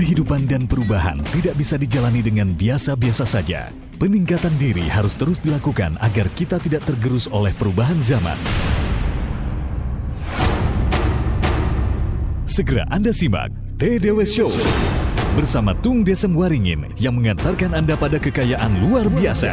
Kehidupan dan perubahan tidak bisa dijalani dengan biasa-biasa saja. Peningkatan diri harus terus dilakukan agar kita tidak tergerus oleh perubahan zaman. Segera Anda simak TDW Show bersama Tung Desem Waringin yang mengantarkan Anda pada kekayaan luar biasa.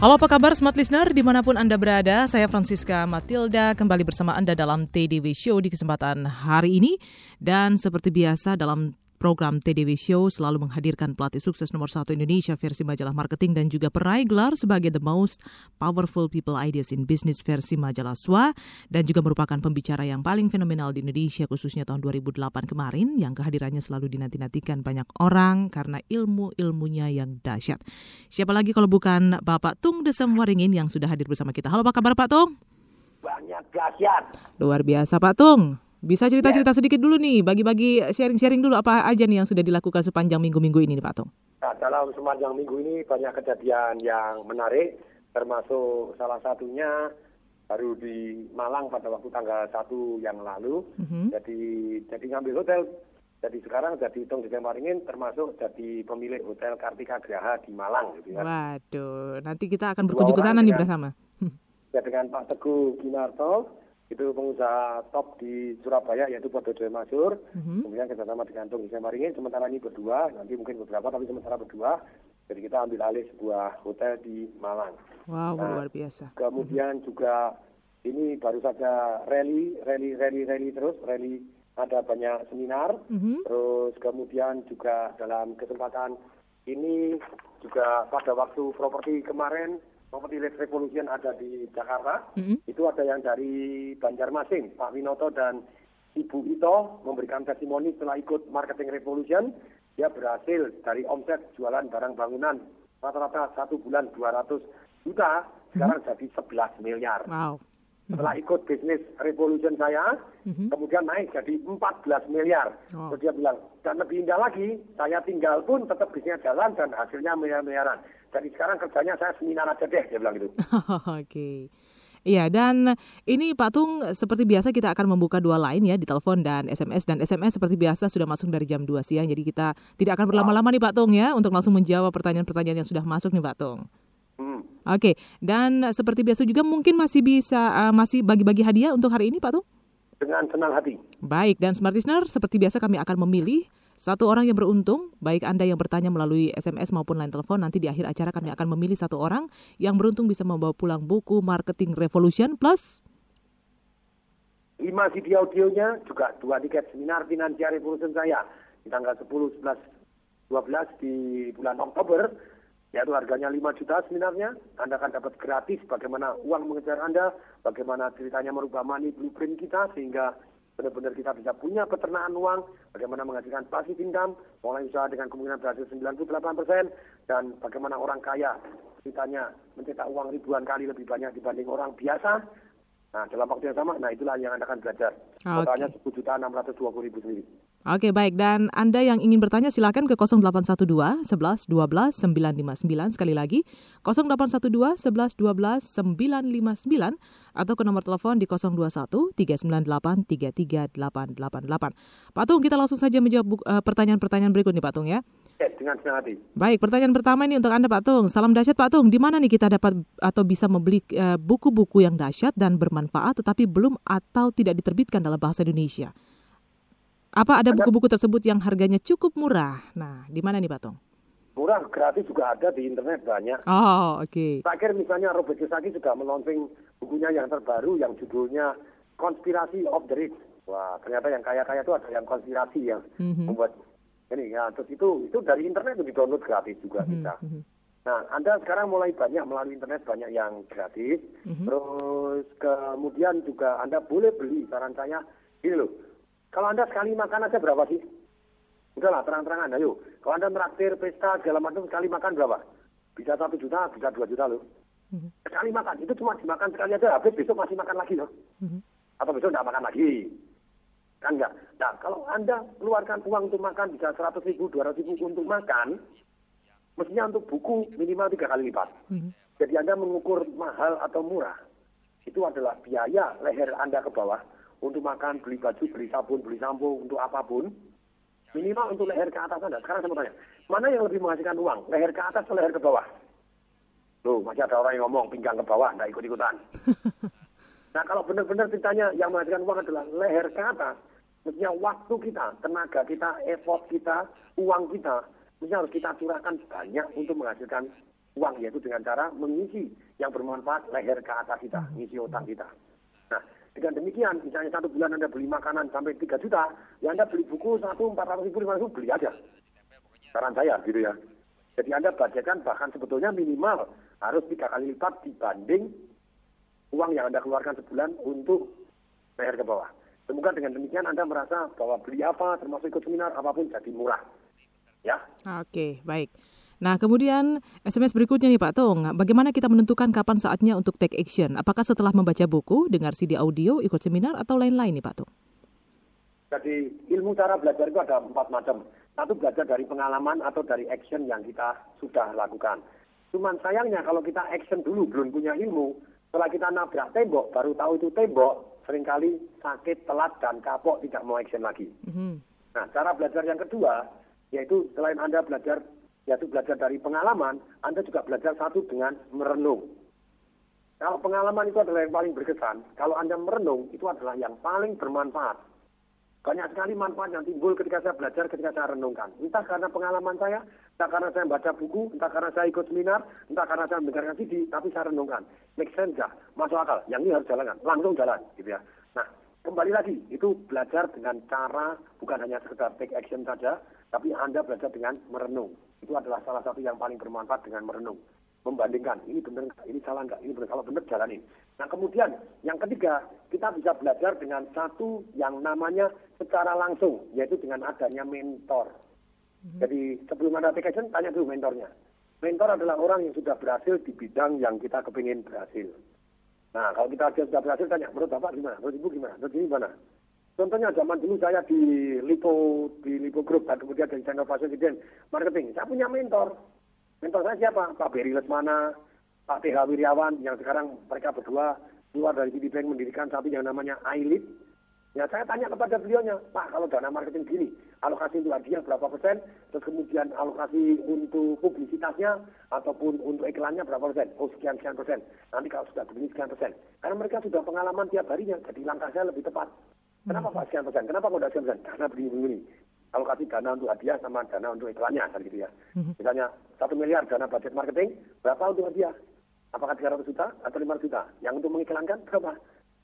Halo apa kabar Smart Listener di mana pun Anda berada, saya Francisca Matilda kembali bersama Anda dalam TDW Show di kesempatan hari ini. Dan seperti biasa dalam Program TDW Show selalu menghadirkan pelatih sukses nomor satu Indonesia versi majalah marketing dan juga peraih gelar sebagai The Most Powerful People Ideas in Business versi majalah SWA dan juga merupakan pembicara yang paling fenomenal di Indonesia khususnya tahun 2008 kemarin yang kehadirannya selalu dinanti-nantikan banyak orang karena ilmu-ilmunya yang dahsyat. Siapa lagi kalau bukan Bapak Tung Desem Waringin yang sudah hadir bersama kita. Halo apa kabar Pak Tung? Banyak dahsyat. Luar biasa Pak Tung. Bisa cerita-cerita sedikit dulu nih, bagi-bagi sharing-sharing dulu apa aja nih yang sudah dilakukan sepanjang minggu-minggu ini nih Pak Tung? Nah, dalam sepanjang minggu ini banyak kejadian yang menarik, termasuk salah satunya baru di Malang pada waktu tanggal 1 yang lalu. Mm-hmm. Jadi jadi ngambil hotel. Jadi sekarang jadi hitung di Maringin termasuk jadi pemilik hotel Kartika Graha di Malang gitu ya. Waduh, nanti kita akan berkunjung ke sana nih bersama. Ya dengan Pak Teguh Kinarto, itu pengusaha top di Surabaya yaitu Podo Dewi Masur mm-hmm. kemudian sama dengan Tung Hussein Maringin. Sementara ini berdua nanti mungkin beberapa tapi sementara berdua. Jadi kita ambil alih sebuah hotel di Malang. Wow nah, luar biasa. kemudian mm-hmm. juga ini baru saja rally rally rally rally terus. Rally ada banyak seminar. Mm-hmm. terus kemudian juga dalam kesempatan ini juga pada waktu properti kemarin Property Lead Revolution ada di Jakarta, mm-hmm. itu ada yang dari Banjarmasin, Pak Winoto dan Ibu Ito memberikan testimoni setelah ikut Marketing Revolution, dia berhasil dari omset jualan barang bangunan rata-rata satu bulan 200 juta, sekarang mm-hmm. jadi 11 miliar. Wow. Setelah ikut bisnis revolution saya, mm-hmm. kemudian naik jadi 14 miliar. Oh. Terus dia bilang, dan lebih indah lagi, saya tinggal pun tetap bisnisnya jalan dan hasilnya miliar-miliaran. Jadi sekarang kerjanya saya seminar aja deh, dia bilang gitu. Oke. Okay. Iya, dan ini Pak Tung seperti biasa kita akan membuka dua line ya di telepon dan SMS dan SMS seperti biasa sudah masuk dari jam 2 siang. Jadi kita tidak akan berlama-lama nih Pak Tung ya untuk langsung menjawab pertanyaan-pertanyaan yang sudah masuk nih Pak Tung. Oke, dan seperti biasa juga mungkin masih bisa uh, masih bagi-bagi hadiah untuk hari ini Pak Tung? Dengan senang hati. Baik, dan Smart Listener seperti biasa kami akan memilih satu orang yang beruntung, baik Anda yang bertanya melalui SMS maupun line telepon, nanti di akhir acara kami akan memilih satu orang yang beruntung bisa membawa pulang buku Marketing Revolution Plus. Lima CD audionya, juga dua tiket seminar Financial Revolution saya di tanggal 10, 11, 12 di bulan Oktober yaitu harganya 5 juta sebenarnya. Anda akan dapat gratis bagaimana uang mengejar Anda, bagaimana ceritanya merubah money blueprint kita sehingga benar-benar kita bisa punya peternakan uang, bagaimana menghasilkan pasif income, mulai usaha dengan kemungkinan berhasil 98% dan bagaimana orang kaya ceritanya mencetak uang ribuan kali lebih banyak dibanding orang biasa. Nah, dalam waktu yang sama, nah itulah yang Anda akan belajar. Totalnya okay. 10 juta 620 ribu sendiri. Oke baik dan Anda yang ingin bertanya silakan ke 0812 11 12 959 sekali lagi 0812 11 12 959 atau ke nomor telepon di 021 398 33888. Pak Tung kita langsung saja menjawab uh, pertanyaan-pertanyaan berikut nih Pak Tung ya. dengan senang hati. Baik, pertanyaan pertama ini untuk Anda Pak Tung. Salam dahsyat Pak Tung. Di mana nih kita dapat atau bisa membeli uh, buku-buku yang dahsyat dan bermanfaat tetapi belum atau tidak diterbitkan dalam bahasa Indonesia? Apa ada buku-buku tersebut yang harganya cukup murah? Nah, di mana nih Pak Tong? Murah, gratis juga ada di internet banyak. Oh, oke. Okay. Terakhir misalnya Robert Kiyosaki juga meluncing bukunya yang terbaru yang judulnya Konspirasi of the Rich. Wah, ternyata yang kaya-kaya itu ada yang konspirasi yang mm-hmm. membuat ini ya. Terus itu itu dari internet itu di-download gratis juga mm-hmm. Mhm. Nah, Anda sekarang mulai banyak melalui internet banyak yang gratis. Mm-hmm. Terus kemudian juga Anda boleh beli saran saya ini loh kalau Anda sekali makan aja berapa sih? Udahlah, terang-terangan. Ayo, kalau Anda meraktir pesta segala macam sekali makan berapa? Bisa satu juta, bisa dua juta loh. Mm-hmm. Sekali makan, itu cuma dimakan sekali aja, habis besok masih makan lagi loh. Mm-hmm. Atau besok tidak makan lagi. Kan enggak? Nah, kalau Anda keluarkan uang untuk makan bisa 100 ribu, 200 ribu untuk makan, mestinya untuk buku minimal tiga kali lipat. Mm-hmm. Jadi Anda mengukur mahal atau murah. itu adalah biaya leher Anda ke bawah untuk makan, beli baju, beli sabun, beli sampo, untuk apa pun. Minimal untuk leher ke atas Anda. Sekarang saya mau tanya, mana yang lebih menghasilkan uang? Leher ke atas atau leher ke bawah? Loh, masih ada orang yang ngomong pinggang ke bawah, nggak ikut-ikutan. nah, kalau benar-benar ditanya yang menghasilkan uang adalah leher ke atas, mestinya waktu kita, tenaga kita, effort kita, uang kita, mestinya harus kita curahkan banyak untuk menghasilkan uang, yaitu dengan cara mengisi yang bermanfaat leher ke atas kita, mengisi otak kita. Nah, dengan demikian, misalnya satu bulan Anda beli makanan sampai 3 juta, ya Anda beli buku satu, 400 ribu, 500 ribu, beli aja. Saran saya gitu ya. Jadi Anda budgetkan bahkan sebetulnya minimal harus tiga kali lipat dibanding uang yang Anda keluarkan sebulan untuk leher ke bawah. Semoga dengan demikian Anda merasa bahwa beli apa, termasuk ikut seminar, apa pun jadi murah. Ya. Oke, baik. Nah, kemudian SMS berikutnya nih Pak Tung, bagaimana kita menentukan kapan saatnya untuk take action? Apakah setelah membaca buku, dengar CD audio, ikut seminar, atau lain-lain nih Pak Tung? Jadi ilmu cara belajar itu ada empat macam. Satu belajar dari pengalaman atau dari action yang kita sudah lakukan. Cuman sayangnya kalau kita action dulu belum punya ilmu, setelah kita nabrak tembok, baru tahu itu tembok, sering kali sakit, telat, dan kapok tidak mau action lagi. Mm-hmm. Nah, cara belajar yang kedua, yaitu selain Anda belajar, yaitu belajar dari pengalaman, Anda juga belajar satu dengan merenung. Kalau pengalaman itu adalah yang paling berkesan, kalau Anda merenung, itu adalah yang paling bermanfaat. Banyak sekali manfaat yang timbul ketika saya belajar, ketika saya renungkan. Entah karena pengalaman saya, entah karena saya baca buku, entah karena saya ikut seminar, entah karena saya mendengarkan CD, tapi saya renungkan. Make sense ya? Masuk akal. Yang ini harus jalankan. Langsung jalan. gitu ya. Nah, kembali lagi, itu belajar dengan cara bukan hanya sekedar take action saja, tapi Anda belajar dengan merenung. Itu adalah salah satu yang paling bermanfaat dengan merenung membandingkan ini benar nggak, ini salah nggak, ini benar kalau benar jalanin. Nah kemudian yang ketiga kita bisa belajar dengan satu yang namanya secara langsung yaitu dengan adanya mentor. Hmm. Jadi sebelum ada application tanya dulu mentornya. Mentor adalah orang yang sudah berhasil di bidang yang kita kepingin berhasil. Nah kalau kita sudah berhasil tanya menurut bapak gimana, menurut ibu gimana, menurut ibu gimana. Contohnya zaman dulu saya di Lipo di Lipo Group dan kemudian di Channel Presiden Marketing, saya punya mentor Mentor saya siapa? Pak Beri Lesmana, Pak TH Wiryawan, yang sekarang mereka berdua keluar dari Citibank mendirikan satu yang namanya Ailit. Ya saya tanya kepada beliaunya, Pak kalau dana marketing gini, alokasi untuk hadiah berapa persen, terus kemudian alokasi untuk publisitasnya ataupun untuk iklannya berapa persen? Oh sekian sekian persen. Nanti kalau sudah begini sekian persen. Karena mereka sudah pengalaman tiap harinya, jadi langkah saya lebih tepat. Kenapa hmm. Pak sekian persen? Kenapa kok tidak sekian persen? Karena begini-begini alokasi dana untuk hadiah sama dana untuk iklannya kan gitu ya. Mm-hmm. Misalnya satu miliar dana budget marketing, berapa untuk hadiah? Apakah 300 juta atau 500 juta? Yang untuk mengiklankan berapa?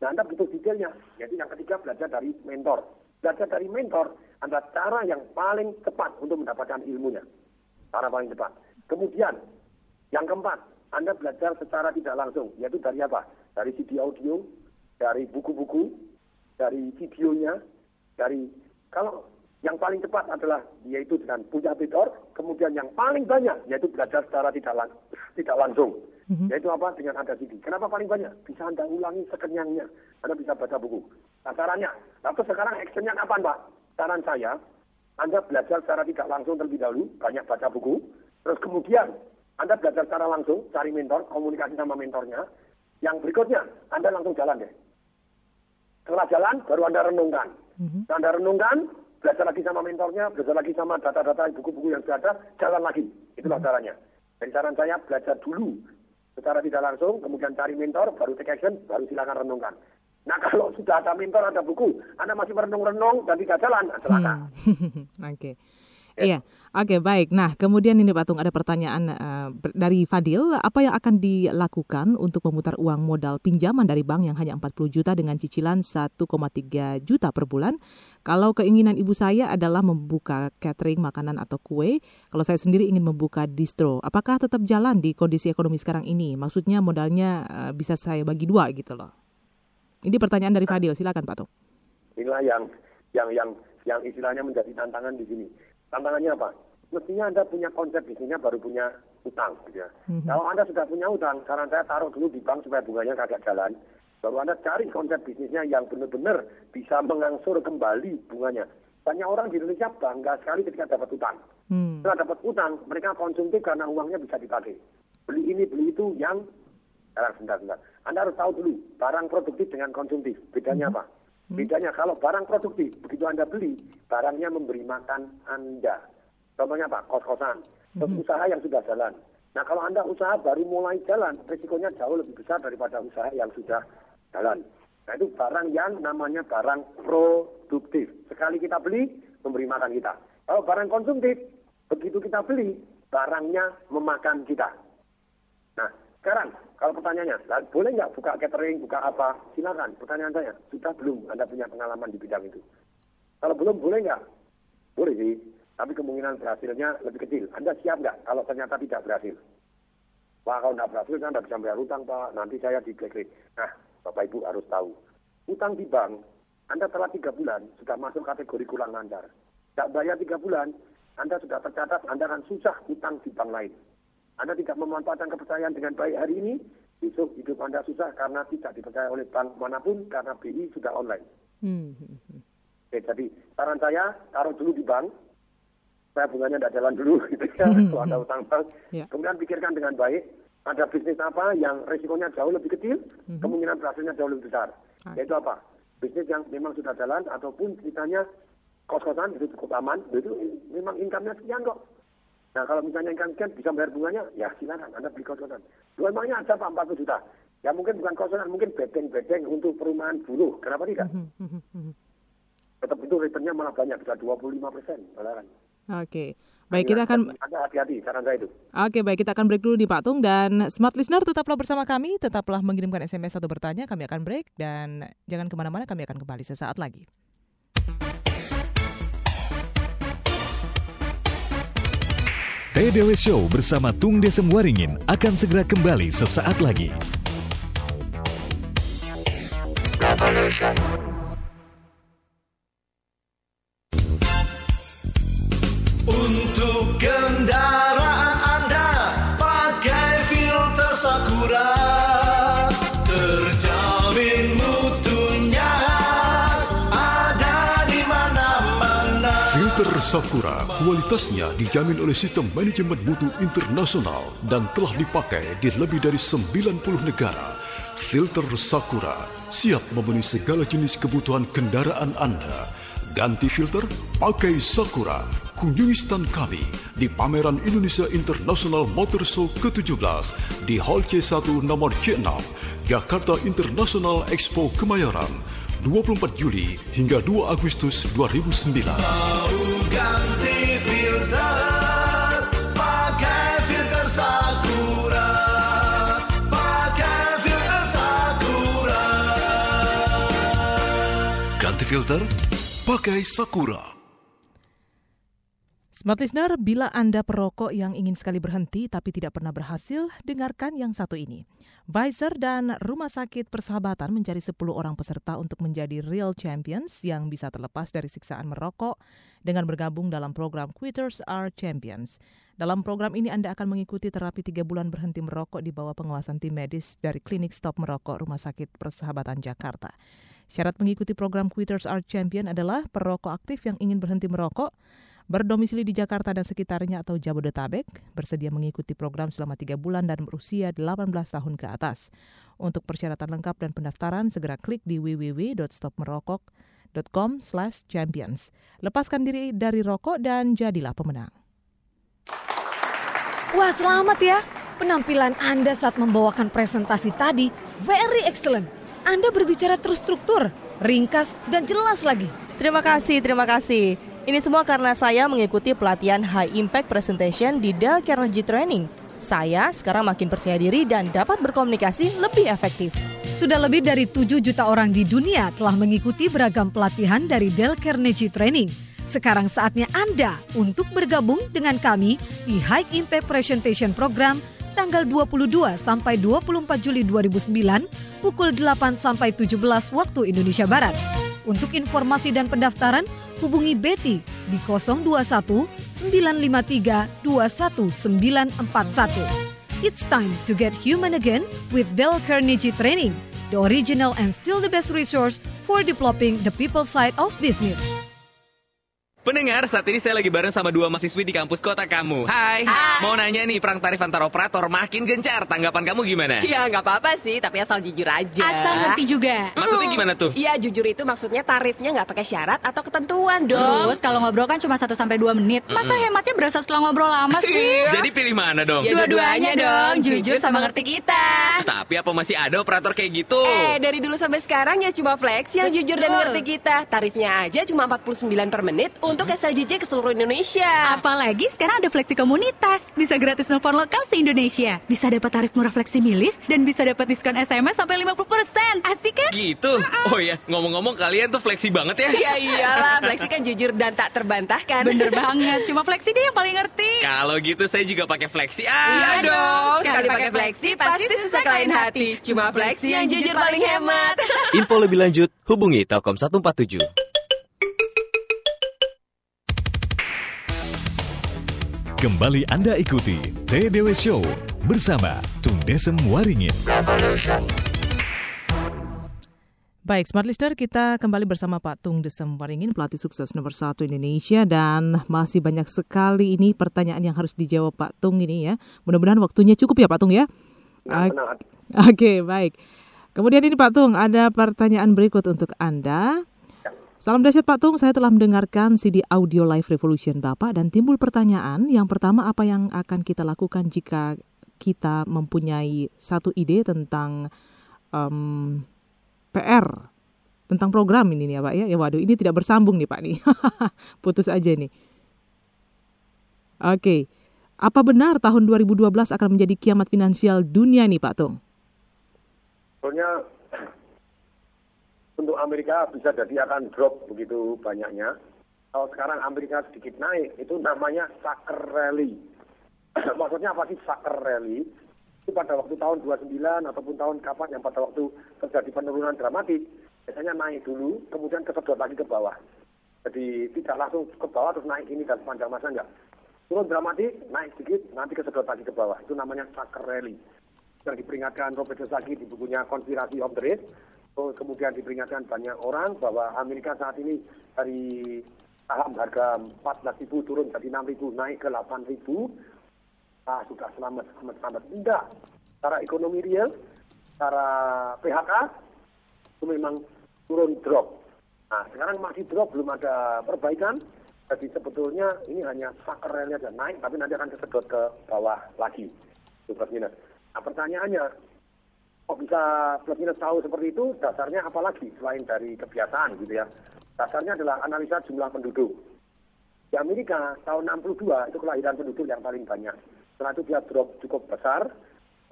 Nah, Anda butuh detailnya. Jadi yang ketiga belajar dari mentor. Belajar dari mentor adalah cara yang paling cepat untuk mendapatkan ilmunya. Cara paling cepat. Kemudian, yang keempat, Anda belajar secara tidak langsung, yaitu dari apa? Dari CD audio, dari buku-buku, dari videonya, dari kalau yang paling cepat adalah yaitu dengan punya tutor, kemudian yang paling banyak yaitu belajar secara tidak lang tidak langsung. Mm-hmm. Yaitu apa? Dengan ada CD. Kenapa paling banyak? Bisa Anda ulangi sekenyangnya. Anda bisa baca buku. Nah, caranya. Lalu sekarang actionnya kapan, Pak? Saran saya, Anda belajar secara tidak langsung terlebih dahulu, banyak baca buku. Terus kemudian Anda belajar secara langsung, cari mentor, komunikasi sama mentornya. Yang berikutnya, Anda langsung jalan deh. Setelah jalan, baru Anda renungkan. Mm-hmm. Anda renungkan, belajar lagi sama mentornya, belajar lagi sama data-data buku-buku yang sudah ada, jalan lagi. Itulah hmm. caranya. Jadi saran saya belajar dulu secara tidak langsung, kemudian cari mentor, baru take action, baru silakan renungkan. Nah kalau sudah ada mentor, ada buku, Anda masih merenung-renung dan tidak jalan, silakan. Hmm. Oke. Okay. Iya, oke okay, baik. Nah, kemudian ini Pak Tung ada pertanyaan uh, dari Fadil, apa yang akan dilakukan untuk memutar uang modal pinjaman dari bank yang hanya 40 juta dengan cicilan 1,3 juta per bulan? Kalau keinginan ibu saya adalah membuka catering makanan atau kue, kalau saya sendiri ingin membuka distro, apakah tetap jalan di kondisi ekonomi sekarang ini? Maksudnya modalnya uh, bisa saya bagi dua gitu loh. Ini pertanyaan dari Fadil, silakan Pak Tung. Inilah yang yang yang yang istilahnya menjadi tantangan di sini tantangannya apa? Mestinya Anda punya konsep bisnisnya baru punya utang. Gitu ya. Mm-hmm. Kalau Anda sudah punya utang, saran saya taruh dulu di bank supaya bunganya kagak jalan. Baru Anda cari konsep bisnisnya yang benar-benar bisa mengangsur kembali bunganya. Banyak orang di Indonesia bangga sekali ketika dapat utang. Hmm. Setelah dapat utang, mereka konsumtif karena uangnya bisa dipakai. Beli ini, beli itu yang Sekarang sebentar, sebentar. Anda harus tahu dulu barang produktif dengan konsumtif. Bedanya apa? Hmm. Bedanya kalau barang produktif, begitu Anda beli, barangnya memberi makan Anda. Contohnya apa? Kos-kosan. Hmm. Usaha yang sudah jalan. Nah kalau Anda usaha baru mulai jalan, risikonya jauh lebih besar daripada usaha yang sudah jalan. Nah itu barang yang namanya barang produktif. Sekali kita beli, memberi makan kita. Kalau barang konsumtif, begitu kita beli, barangnya memakan kita. Sekarang kalau pertanyaannya, boleh nggak buka catering, buka apa? Silakan. Pertanyaan saya, sudah belum Anda punya pengalaman di bidang itu? Kalau belum, boleh nggak? Boleh sih, tapi kemungkinan berhasilnya lebih kecil. Anda siap nggak kalau ternyata tidak berhasil? Wah, kalau tidak berhasil kan tidak bisa bayar utang, Pak. Nanti saya di blacklist. Nah, Bapak Ibu harus tahu. Utang di bank, Anda telah tiga bulan sudah masuk kategori kurang lancar. Tidak bayar tiga bulan, Anda sudah tercatat Anda akan susah utang di bank lain. Anda tidak memanfaatkan kepercayaan dengan baik hari ini, besok hidup Anda susah karena tidak dipercaya oleh bank mana pun karena BI sudah online. Hmm. Oke, jadi saran saya taruh dulu di bank, saya bunganya tidak jalan dulu gitu ya, hmm. kalau ada utang bank. Yeah. Kemudian pikirkan dengan baik, ada bisnis apa yang resikonya jauh lebih kecil, mm-hmm. kemungkinan berhasilnya jauh lebih besar. Okay. Yaitu apa? Bisnis yang memang sudah jalan ataupun ceritanya kos-kosan itu cukup aman, itu memang income-nya sekian kok. Nah kalau misalnya income sekian bisa bayar bunganya, ya silakan Anda beli kos-kosan. Dua emangnya ada Pak 40 juta. Ya mungkin bukan kos-kosan, mungkin bedeng-bedeng untuk perumahan buruh. Kenapa tidak? Mm-hmm. Tetap itu returnnya malah banyak, bisa 25 persen. Oke. Okay. Baik, kita akan hati-hati saran saya itu. Oke, baik kita akan break dulu di Pak Tung dan smart listener tetaplah bersama kami, tetaplah mengirimkan SMS atau bertanya, kami akan break dan jangan ke mana-mana, kami akan kembali sesaat lagi. TDW Show bersama Tung Desem Waringin akan segera kembali sesaat lagi. Untuk kendaraan Sakura kualitasnya dijamin oleh sistem manajemen mutu internasional dan telah dipakai di lebih dari 90 negara. Filter Sakura siap memenuhi segala jenis kebutuhan kendaraan Anda. Ganti filter, pakai Sakura kunjungi stand kami di pameran Indonesia International Motor Show ke-17 di Hall C1 nomor C6, Jakarta International Expo Kemayoran, 24 Juli hingga 2 Agustus 2009. Mau ganti filter, pakai filter Sakura. Ganti filter, pakai Sakura. Smart Listener, bila Anda perokok yang ingin sekali berhenti tapi tidak pernah berhasil, dengarkan yang satu ini. Pfizer dan Rumah Sakit Persahabatan mencari 10 orang peserta untuk menjadi real champions yang bisa terlepas dari siksaan merokok dengan bergabung dalam program Quitters Are Champions. Dalam program ini Anda akan mengikuti terapi 3 bulan berhenti merokok di bawah pengawasan tim medis dari Klinik Stop Merokok Rumah Sakit Persahabatan Jakarta. Syarat mengikuti program Quitters Are Champion adalah perokok aktif yang ingin berhenti merokok, berdomisili di Jakarta dan sekitarnya atau Jabodetabek, bersedia mengikuti program selama tiga bulan dan berusia 18 tahun ke atas. Untuk persyaratan lengkap dan pendaftaran, segera klik di www.stopmerokok.com champions. Lepaskan diri dari rokok dan jadilah pemenang. Wah selamat ya, penampilan Anda saat membawakan presentasi tadi very excellent. Anda berbicara terstruktur, ringkas, dan jelas lagi. Terima kasih, terima kasih. Ini semua karena saya mengikuti pelatihan High Impact Presentation di Dell Carnegie Training. Saya sekarang makin percaya diri dan dapat berkomunikasi lebih efektif. Sudah lebih dari 7 juta orang di dunia telah mengikuti beragam pelatihan dari Dell Carnegie Training. Sekarang saatnya Anda untuk bergabung dengan kami di High Impact Presentation Program tanggal 22 sampai 24 Juli 2009 pukul 8 sampai 17 waktu Indonesia Barat. Untuk informasi dan pendaftaran, hubungi Betty di 021 953 21941. It's time to get human again with Dell Carnegie Training, the original and still the best resource for developing the people side of business. Pendengar, saat ini saya lagi bareng sama dua mahasiswi di kampus kota kamu. Hai. Mau nanya nih, perang tarif antar operator makin gencar. Tanggapan kamu gimana? Iya nggak apa-apa sih, tapi asal jujur aja. Asal ngerti juga. Maksudnya gimana tuh? Iya jujur itu maksudnya tarifnya nggak pakai syarat atau ketentuan dong. Terus kalau ngobrol kan cuma 1 sampai 2 menit. Masa hematnya berasa setelah ngobrol lama sih? Jadi pilih mana dong? Ya, Dua-duanya dong, jujur sama ngerti kita. Tapi apa masih ada operator kayak gitu? Eh dari dulu sampai sekarang ya cuma Flex yang jujur dan ngerti kita. Tarifnya aja cuma 49 per menit untuk SLJJ ke seluruh Indonesia. Apalagi sekarang ada fleksi komunitas. Bisa gratis nelfon lokal se-Indonesia. Bisa dapat tarif murah fleksi milis. Dan bisa dapat diskon SMS sampai 50%. Asik kan? Gitu. Oh ya, ngomong-ngomong kalian tuh fleksi banget ya. Iya iyalah, Flexi kan jujur dan tak terbantahkan. Bener banget. Cuma fleksi dia yang paling ngerti. Kalau gitu saya juga pakai fleksi. Iya Ah, dong, Sekali pakai Flexi pasti susah kelain hati. Cuma Flexi yang jujur paling hemat. Info lebih lanjut, hubungi Telkom 147. Kembali Anda ikuti TDW Show bersama Tung Desem Waringin. Baik, Smart Listener, kita kembali bersama Pak Tung Desem Waringin, pelatih sukses nomor satu Indonesia. Dan masih banyak sekali ini pertanyaan yang harus dijawab Pak Tung ini ya. Mudah-mudahan waktunya cukup ya Pak Tung ya. Nah, Oke. Oke, baik. Kemudian ini Pak Tung, ada pertanyaan berikut untuk Anda. Salam dahsyat Pak Tung, saya telah mendengarkan CD audio Live Revolution Bapak dan timbul pertanyaan. Yang pertama, apa yang akan kita lakukan jika kita mempunyai satu ide tentang em, PR tentang program ini nih ya Pak ya. Ya waduh, ini tidak bersambung nih Pak nih. Putus aja nih. Oke. Apa benar tahun 2012 akan menjadi kiamat finansial dunia nih Pak Tung? Untuk Amerika bisa jadi akan drop begitu banyaknya. Kalau sekarang Amerika sedikit naik, itu namanya sucker rally. Maksudnya apa sih sucker rally? Itu pada waktu tahun 29 ataupun tahun kapan yang pada waktu terjadi penurunan dramatis, biasanya naik dulu, kemudian kesedot lagi ke bawah. Jadi tidak langsung ke bawah terus naik ini dan sepanjang masa enggak. Turun dramatis, naik sedikit, nanti kesedot lagi ke bawah. Itu namanya sucker rally yang diperingatkan Robert Kiyosaki di bukunya Konspirasi of the Rich. Terus kemudian diperingatkan banyak orang bahwa Amerika saat ini dari saham harga 14.000 turun jadi 6.000 naik ke 8.000. Ah, sudah selamat, selamat, selamat. Tidak. Secara ekonomi real, secara PHK, itu memang turun drop. Nah, sekarang masih drop, belum ada perbaikan. Jadi sebetulnya ini hanya sucker rally aja naik, tapi nanti akan kesedot ke bawah lagi. Plus minus. Nah pertanyaannya, kok bisa plus minus tahu seperti itu? Dasarnya apa lagi selain dari kebiasaan gitu ya? Dasarnya adalah analisa jumlah penduduk. Di Amerika tahun 62 itu kelahiran penduduk yang paling banyak. Setelah itu dia drop cukup besar.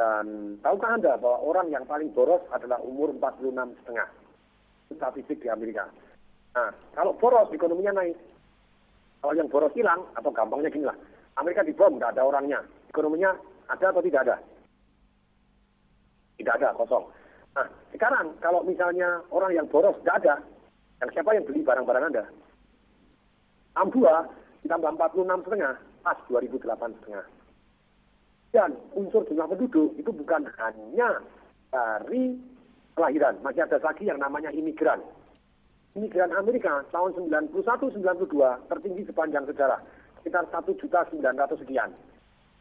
Dan tahukah Anda bahwa orang yang paling boros adalah umur 46 setengah? Statistik di Amerika. Nah, kalau boros ekonominya naik. Kalau yang boros hilang, atau gampangnya gini lah. Amerika dibom, nggak ada orangnya. Ekonominya ada atau tidak ada? Tidak ada, kosong. Nah, sekarang kalau misalnya orang yang boros tidak ada, yang siapa yang beli barang-barang Anda? 62 ditambah 46 setengah, pas 2008 setengah. Dan unsur jumlah penduduk itu bukan hanya dari kelahiran, masih ada lagi yang namanya imigran. Imigran Amerika tahun 91-92 tertinggi sepanjang sejarah, sekitar 1 juta 900 sekian.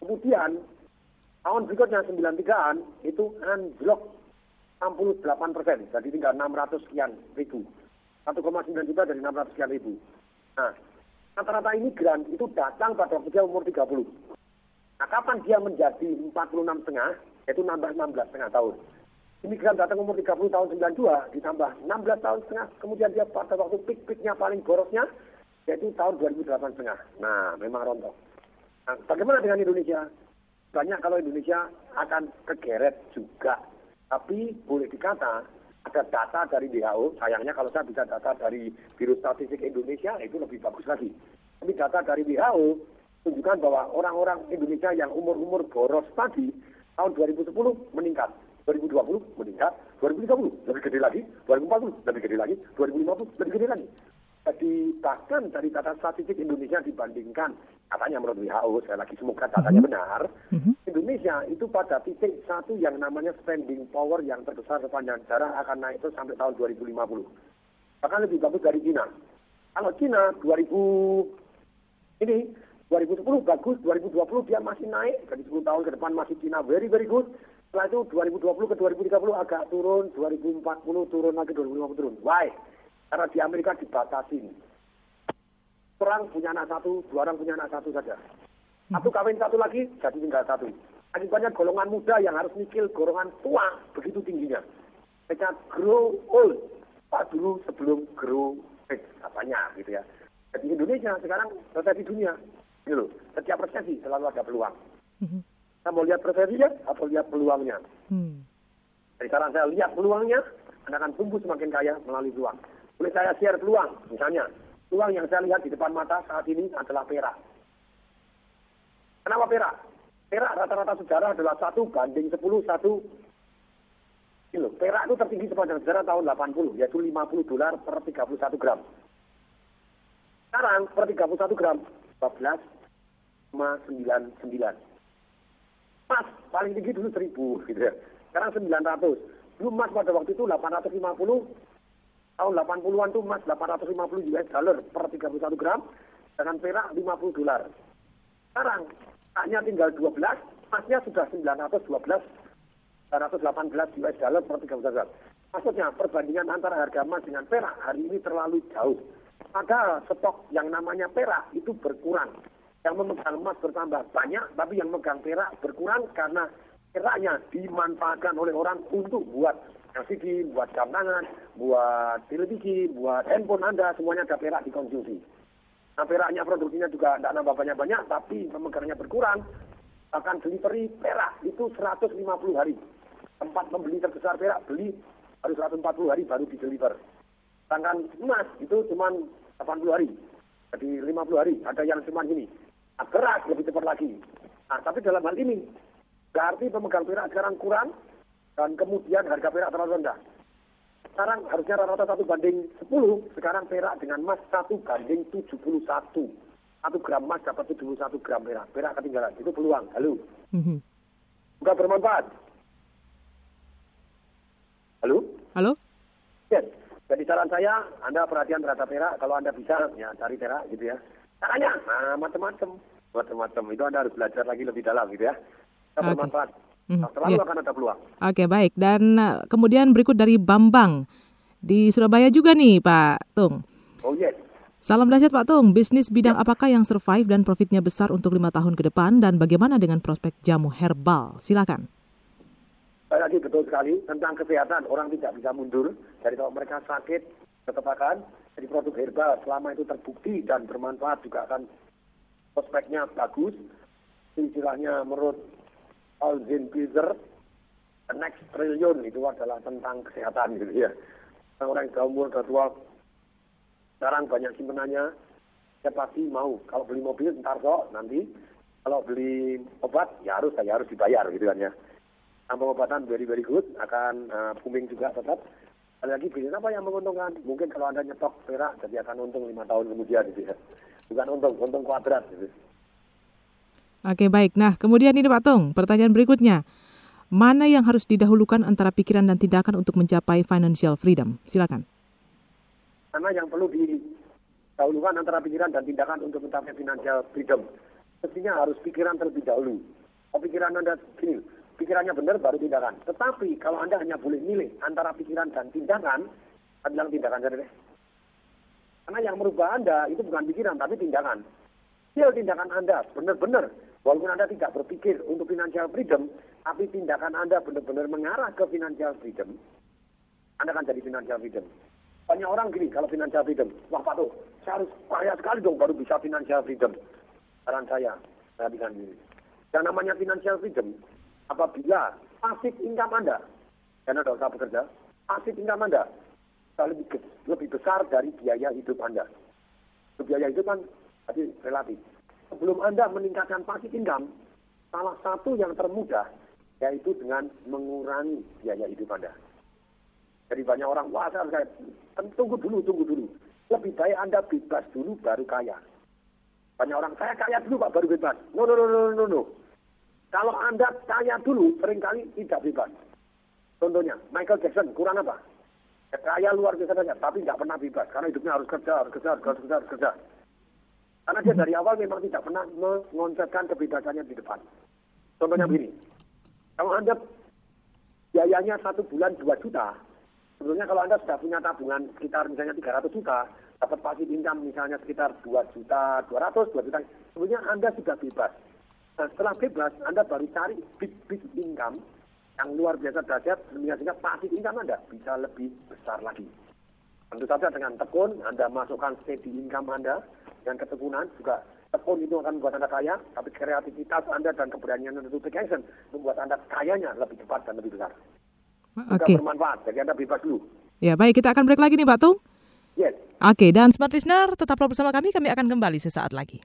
Kemudian tahun berikutnya 93-an itu anjlok 68 persen, jadi tinggal 600 sekian ribu. 1,9 juta dari 600 sekian ribu. Nah, rata-rata imigran itu datang pada waktu dia umur 30. Nah, kapan dia menjadi 46 setengah, yaitu nambah 16 setengah tahun. Imigran datang umur 30 tahun 92, ditambah 16 tahun setengah, kemudian dia pada waktu pik-piknya paling borosnya, yaitu tahun 2008 setengah. Nah, memang rontok. Nah, bagaimana dengan Indonesia? Banyak kalau Indonesia akan kegeret juga. Tapi boleh dikata ada data dari WHO, sayangnya kalau saya bisa data dari Biro Statistik Indonesia itu lebih bagus lagi. Tapi data dari WHO menunjukkan bahwa orang-orang Indonesia yang umur-umur boros tadi tahun 2010 meningkat, 2020 meningkat, 2030 lebih gede lagi, 2040 lebih gede lagi, 2050 lebih gede lagi. Jadi bahkan dari data statistik Indonesia dibandingkan katanya menurut WHO, saya lagi semoga datanya benar, Indonesia itu pada titik satu yang namanya spending power yang terbesar sepanjang sejarah akan naik terus sampai tahun 2050. Bahkan lebih bagus dari China. Kalau Cina 2000 ini 2010 bagus, 2020 dia masih naik, jadi 10 tahun ke depan masih Cina very very good. Setelah itu 2020 ke 2030 agak turun, 2040 turun lagi, 2050 turun. Why? Karena di Amerika dibatasi. Orang punya anak satu, dua orang punya anak satu saja. Satu kawin satu lagi, jadi tinggal satu. Akibatnya golongan muda yang harus mikir golongan tua begitu tingginya. Mereka grow old. Pak dulu sebelum grow rich, katanya gitu ya. Jadi Indonesia sekarang resesi dunia. Gitu loh. Setiap resesi selalu ada peluang. Kita mau lihat resesinya atau lihat peluangnya. Hmm. Jadi sekarang saya lihat peluangnya, Anda akan tumbuh semakin kaya melalui peluang. Boleh saya share peluang, misalnya. Peluang yang saya lihat di depan mata saat ini adalah perak. Kenapa perak? Perak rata-rata sejarah adalah satu banding 10, satu kilo. Perak itu tertinggi sepanjang sejarah tahun 80, yaitu 50 dolar per 31 gram. Sekarang per 31 gram, 12,99. Emas paling tinggi dulu 1000 gitu ya. Sekarang 900. Dulu emas pada waktu itu 850 tahun 80-an tuh emas 850 US dollar per 31 gram dengan perak 50 dolar. Sekarang hanya tinggal 12, emasnya sudah 912 918 US dollar per 31 gram. Maksudnya perbandingan antara harga emas dengan perak hari ini terlalu jauh. Padahal stok yang namanya perak itu berkurang. Yang memegang emas bertambah banyak, tapi yang memegang perak berkurang karena peraknya dimanfaatkan oleh orang untuk buat LCD, buat jam tangan, buat televisi, buat handphone Anda, semuanya ada perak dikonsumsi. Nah peraknya produksinya juga tidak nambah banyak-banyak, tapi pemegangnya berkurang. Bahkan delivery perak itu 150 hari. Tempat pembeli terbesar perak beli harus 140 hari baru di deliver. Sedangkan emas itu cuma 80 hari. Jadi 50 hari. Ada yang cuma gini. Nah, beras lebih cepat lagi. Nah, tapi dalam hal ini, berarti pemegang perak sekarang kurang, dan kemudian harga perak terlalu rendah. Sekarang harusnya rata-rata satu banding 10, sekarang perak dengan emas satu banding 71. Satu gram emas dapat 71 gram perak. Perak ketinggalan. Itu peluang. Halo. Mhm. Bukan bermanfaat. Halo? Halo? Yes. Jadi saran saya, Anda perhatian terhadap perak. Kalau Anda bisa, ya cari perak gitu ya. Caranya, nah, macam-macam. Macam-macam. Itu Anda harus belajar lagi lebih dalam gitu ya. Kita Oke. bermanfaat. Selalu ya. akan ada peluang. Oke, baik. Dan eh, kemudian berikut dari Bambang di Surabaya juga nih, Pak Tung. Oh yes. Salam dahsyat Pak Tung, bisnis bidang apakah yang survive dan profitnya besar untuk lima tahun ke depan dan bagaimana dengan prospek jamu herbal? Silakan. Lagi betul sekali tentang kesehatan orang tidak bisa mundur dari kalau mereka sakit tetap akan jadi produk herbal selama itu terbukti dan bermanfaat juga akan prospeknya bagus istilahnya menurut Alvin Peter the next trillion itu adalah tentang kesehatan gitu ya. Orang yang umur sudah tua sekarang banyak simpenannya. Saya pasti mau kalau beli mobil ntar kok nanti. Kalau beli obat ya harus ya harus dibayar gitu kan ya. Nah, pengobatan very very good akan uh, booming juga tetap. Ada lagi bisnis apa yang menguntungkan? Mungkin kalau anda nyetok perak jadi akan untung lima tahun kemudian gitu ya. Bukan untung untung kuadrat gitu Oke, baik. Nah, kemudian ini Pak Tung, pertanyaan berikutnya. Mana yang harus didahulukan antara pikiran dan tindakan untuk mencapai financial freedom? Silakan. karena yang perlu didahulukan antara pikiran dan tindakan untuk mencapai financial freedom mestinya harus pikiran terlebih dahulu kalau pikiran anda gini pikirannya benar baru tindakan tetapi kalau anda hanya boleh milih antara pikiran dan tindakan bilang tindakan saja deh karena yang merubah anda itu bukan pikiran tapi tindakan Hasil tindakan anda benar-benar walaupun anda tidak berpikir untuk financial freedom tapi tindakan anda benar-benar mengarah ke financial freedom anda akan jadi financial freedom. Banyak orang gini kalau financial freedom wah Pak Tuh saya harus kaya sekali dong baru bisa financial freedom. Saran saya saya bilang gini yang namanya financial freedom apabila pasif income anda karena tidak usah bekerja pasif income anda lebih, lebih besar dari biaya hidup anda. Biaya hidup kan tadi relatif sebelum anda meningkatkan pasif income salah satu yang termudah yaitu dengan mengurangi biaya hidup anda jadi banyak orang, wah saya harus kaya. Kan Tunggu dulu, tunggu dulu. Lebih baik Anda bebas dulu baru kaya. Banyak orang, saya kaya dulu Pak baru bebas. No, no, no, no, no, no. Kalau Anda kaya dulu, sering kali tidak bebas. Contohnya, Michael Jackson, kurang apa? kaya luar biasa banyak, tapi nggak pernah bebas karena hidupnya harus kerja, harus kerja, harus kerja, harus kerja, harus kerja. Karena dia dari awal memang tidak pernah mengoncepkan kebebasannya di depan. Contohnya begini, kalau anda biayanya satu bulan 2 juta, sebetulnya kalau anda sudah punya tabungan sekitar misalnya 300 juta, dapat pasif income misalnya sekitar 2 juta 200, 2 juta, sebetulnya anda sudah bebas. Nah, setelah bebas, anda baru cari big, big income yang luar biasa dahsyat sehingga pasif income Anda bisa lebih besar lagi. Tentu saja dengan tekun Anda masukkan steady income Anda dan ketekunan juga tekun itu akan membuat Anda kaya, tapi kreativitas Anda dan keberanian Anda untuk take action membuat Anda kayanya lebih cepat dan lebih besar. Juga Oke. bermanfaat, jadi Anda bebas dulu. Ya, baik kita akan break lagi nih Pak Tung. Yes. Oke, dan Smart Listener tetaplah bersama kami, kami akan kembali sesaat lagi.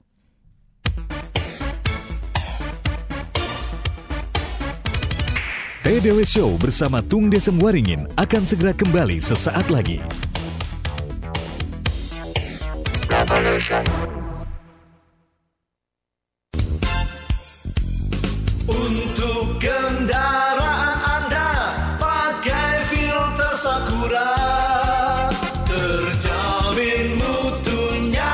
TDW Show bersama Tung Desem Waringin akan segera kembali sesaat lagi. Untuk kendaraan Anda pakai filter Sakura Terjamin mutunya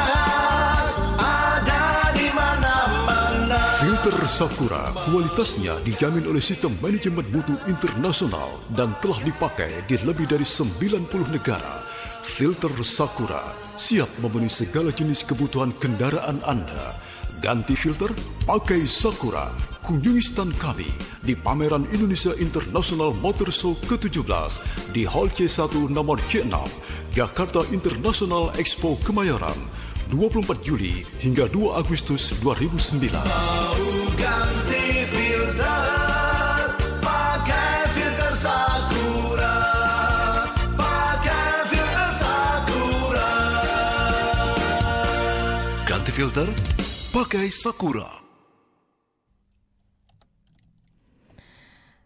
ada di mana-mana Filter Sakura kualitasnya dijamin oleh sistem manajemen mutu internasional dan telah dipakai di lebih dari 90 negara. Filter Sakura siap memenuhi segala jenis kebutuhan kendaraan Anda. Ganti filter, pakai Sakura. Kunjungi stand kami di pameran Indonesia International Motor Show ke-17 di Hall C1 nomor C6, Jakarta International Expo Kemayoran, 24 Juli hingga 2 Agustus 2009. Mau ganti filter, pakai Sakura.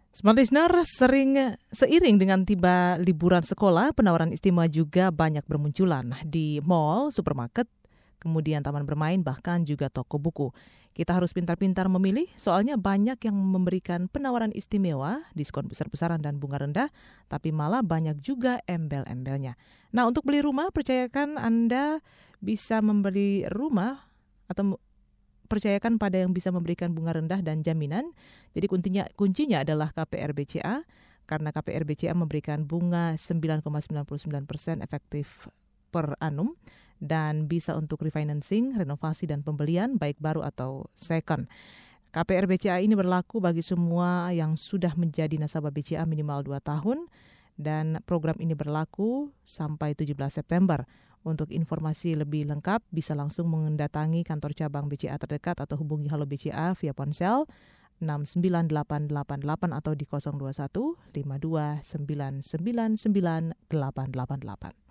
Smart Listener, sering seiring dengan tiba liburan sekolah, penawaran istimewa juga banyak bermunculan di mall, supermarket, kemudian taman bermain, bahkan juga toko buku. Kita harus pintar-pintar memilih, soalnya banyak yang memberikan penawaran istimewa, diskon besar-besaran dan bunga rendah, tapi malah banyak juga embel-embelnya. Nah, untuk beli rumah, percayakan Anda bisa membeli rumah atau percayakan pada yang bisa memberikan bunga rendah dan jaminan. Jadi kuncinya kuncinya adalah KPR BCA karena KPR BCA memberikan bunga 9,99% efektif per annum dan bisa untuk refinancing, renovasi dan pembelian baik baru atau second. KPR BCA ini berlaku bagi semua yang sudah menjadi nasabah BCA minimal 2 tahun dan program ini berlaku sampai 17 September. Untuk informasi lebih lengkap bisa langsung mendatangi kantor cabang BCA terdekat atau hubungi Halo BCA via ponsel 69888 atau di 021 529999888.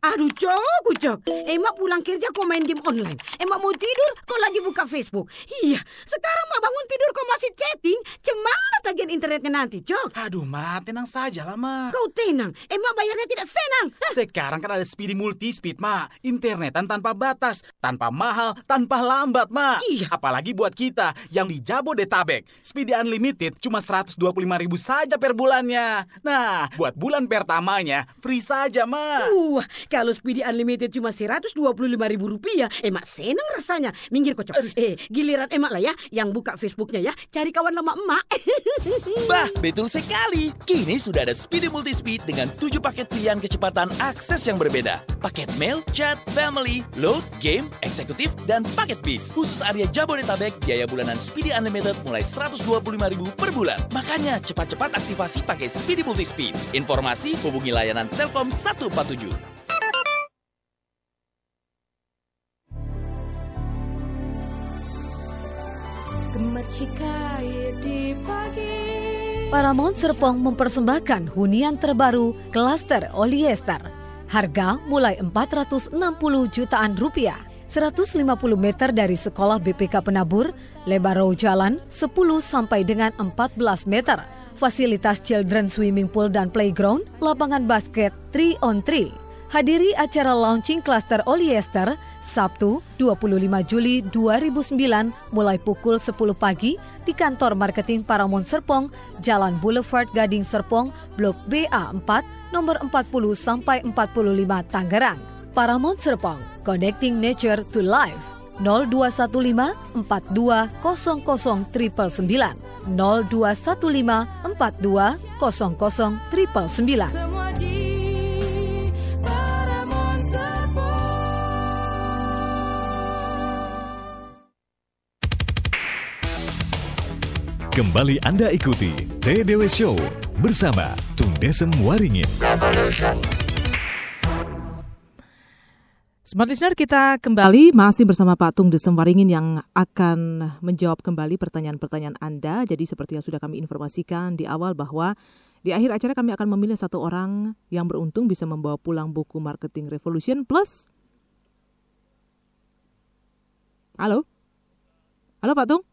Aduh, Cok, Cok. Emak pulang kerja kau main game online. Emak mau tidur, kau lagi buka Facebook. Iya, sekarang mak bangun tidur kau masih chatting. Cemana tagihan internetnya nanti, Cok? Aduh, Ma, tenang saja lah, Ma. Kau tenang, emak bayarnya tidak senang. Sekarang kan ada Speedy Multi Speed, Ma. Internetan tanpa batas, tanpa mahal, tanpa lambat, Ma. Iya. Apalagi buat kita yang di Jabodetabek. Speedy Unlimited cuma 125 ribu saja per bulannya. Nah, buat bulan pertamanya, free saja, Ma. Wah, kalau Speedy Unlimited cuma 125 ribu rupiah, emak senang rasanya. Minggir kocok. Eh, giliran emak lah ya, yang buka Facebooknya ya, cari kawan lama emak. Bah, betul sekali. Kini sudah ada Speedy Multispeed dengan 7 paket pilihan kecepatan akses yang berbeda. Paket mail, chat, family, load, game, eksekutif, dan paket bis. Khusus area Jabodetabek, biaya bulanan Speedy Unlimited mulai 125.000 per bulan. Makanya cepat-cepat aktivasi pakai Speedy Multispeed. Informasi hubungi layanan Telkom 147. Paramount Serpong mempersembahkan hunian terbaru klaster Oliester. Harga mulai 460 jutaan rupiah. 150 meter dari sekolah BPK Penabur, lebar row jalan 10 sampai dengan 14 meter. Fasilitas children swimming pool dan playground, lapangan basket 3 on 3. Hadiri acara launching cluster Oliester Sabtu 25 Juli 2009 mulai pukul 10 pagi di kantor marketing Paramount Serpong, Jalan Boulevard Gading Serpong, Blok BA 4, nomor 40 sampai 45 Tangerang. Paramount Serpong, Connecting Nature to Life. 0215 42 00 999 0215 42 00 Kembali Anda ikuti TDW Show bersama Tung Desem Waringin. Smart Listener kita kembali masih bersama Pak Tung Desem Waringin yang akan menjawab kembali pertanyaan-pertanyaan Anda. Jadi seperti yang sudah kami informasikan di awal bahwa di akhir acara kami akan memilih satu orang yang beruntung bisa membawa pulang buku Marketing Revolution Plus. Halo? Halo Pak Tung?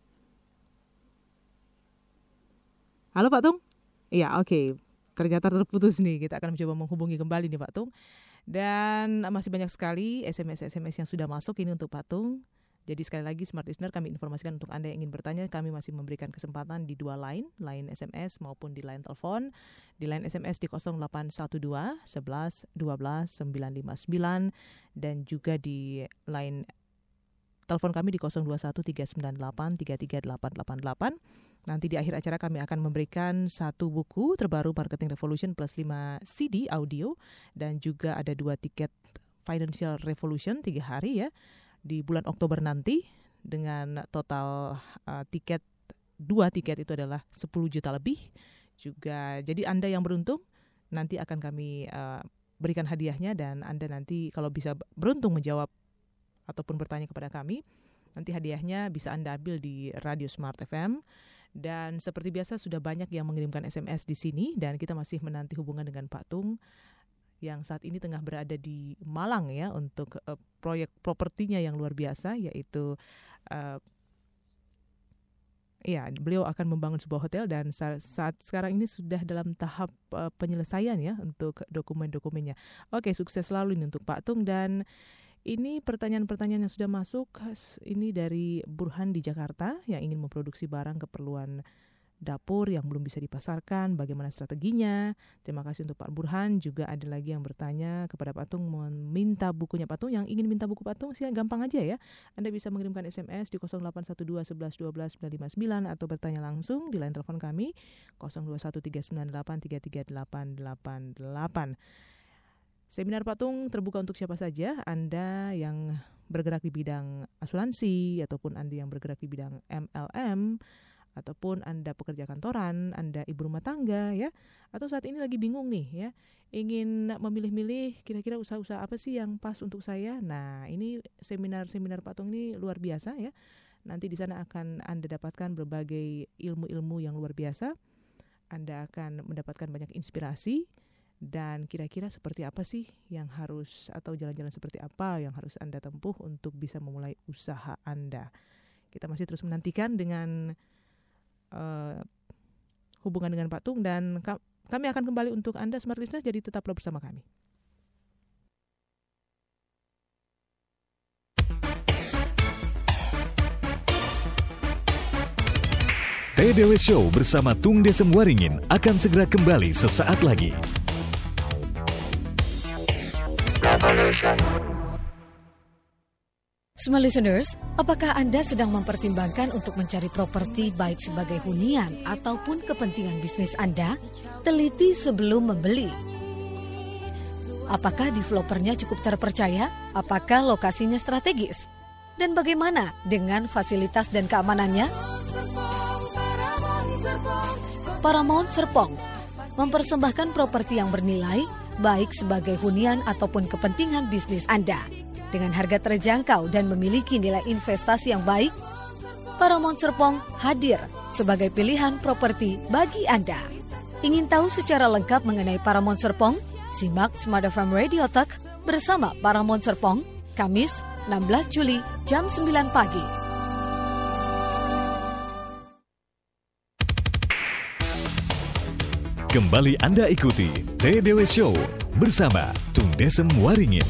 Halo Pak Tung? Iya, oke. Okay. Ternyata terputus nih. Kita akan mencoba menghubungi kembali nih Pak Tung. Dan masih banyak sekali SMS-SMS yang sudah masuk ini untuk Pak Tung. Jadi sekali lagi Smart Listener kami informasikan untuk Anda yang ingin bertanya, kami masih memberikan kesempatan di dua line, line SMS maupun di line telepon. Di line SMS di 0812 11 12 959 dan juga di line telepon kami di 021 398 33888. Nanti di akhir acara kami akan memberikan satu buku terbaru Marketing Revolution plus 5 CD audio dan juga ada dua tiket Financial Revolution tiga hari ya di bulan Oktober nanti dengan total uh, tiket dua tiket itu adalah 10 juta lebih. Juga jadi Anda yang beruntung nanti akan kami uh, berikan hadiahnya dan Anda nanti kalau bisa beruntung menjawab ataupun bertanya kepada kami nanti hadiahnya bisa Anda ambil di Radio Smart FM dan seperti biasa sudah banyak yang mengirimkan SMS di sini dan kita masih menanti hubungan dengan Pak Tung yang saat ini tengah berada di Malang ya untuk uh, proyek propertinya yang luar biasa yaitu uh, Ya, beliau akan membangun sebuah hotel dan saat, saat sekarang ini sudah dalam tahap uh, penyelesaian ya untuk dokumen-dokumennya. Oke, sukses selalu ini untuk Pak Tung dan ini pertanyaan-pertanyaan yang sudah masuk ini dari Burhan di Jakarta yang ingin memproduksi barang keperluan dapur yang belum bisa dipasarkan, bagaimana strateginya. Terima kasih untuk Pak Burhan. Juga ada lagi yang bertanya kepada Patung meminta bukunya Patung. Yang ingin minta buku Patung sih gampang aja ya. Anda bisa mengirimkan SMS di 0812 11 12 959 atau bertanya langsung di line telepon kami 021398338888. Seminar patung terbuka untuk siapa saja, Anda yang bergerak di bidang asuransi ataupun Anda yang bergerak di bidang MLM ataupun Anda pekerja kantoran, Anda ibu rumah tangga ya, atau saat ini lagi bingung nih ya, ingin memilih-milih kira-kira usaha-usaha apa sih yang pas untuk saya. Nah, ini seminar-seminar patung ini luar biasa ya. Nanti di sana akan Anda dapatkan berbagai ilmu-ilmu yang luar biasa. Anda akan mendapatkan banyak inspirasi dan kira-kira seperti apa sih yang harus atau jalan-jalan seperti apa yang harus Anda tempuh untuk bisa memulai usaha Anda. Kita masih terus menantikan dengan uh, hubungan dengan Pak Tung dan ka kami akan kembali untuk Anda Smart Listeners jadi tetaplah bersama kami. TDW Show bersama Tung Desem Waringin akan segera kembali sesaat lagi. Semua listeners, apakah Anda sedang mempertimbangkan untuk mencari properti baik sebagai hunian ataupun kepentingan bisnis Anda? Teliti sebelum membeli. Apakah developernya cukup terpercaya? Apakah lokasinya strategis? Dan bagaimana dengan fasilitas dan keamanannya? Paramount Serpong mempersembahkan properti yang bernilai baik sebagai hunian ataupun kepentingan bisnis Anda. Dengan harga terjangkau dan memiliki nilai investasi yang baik, Paramount Serpong hadir sebagai pilihan properti bagi Anda. Ingin tahu secara lengkap mengenai Paramount Serpong? Simak Smart FM Radio Talk bersama Paramount Serpong, Kamis 16 Juli jam 9 pagi. Kembali Anda ikuti TDW Show bersama Tung Desem Waringin.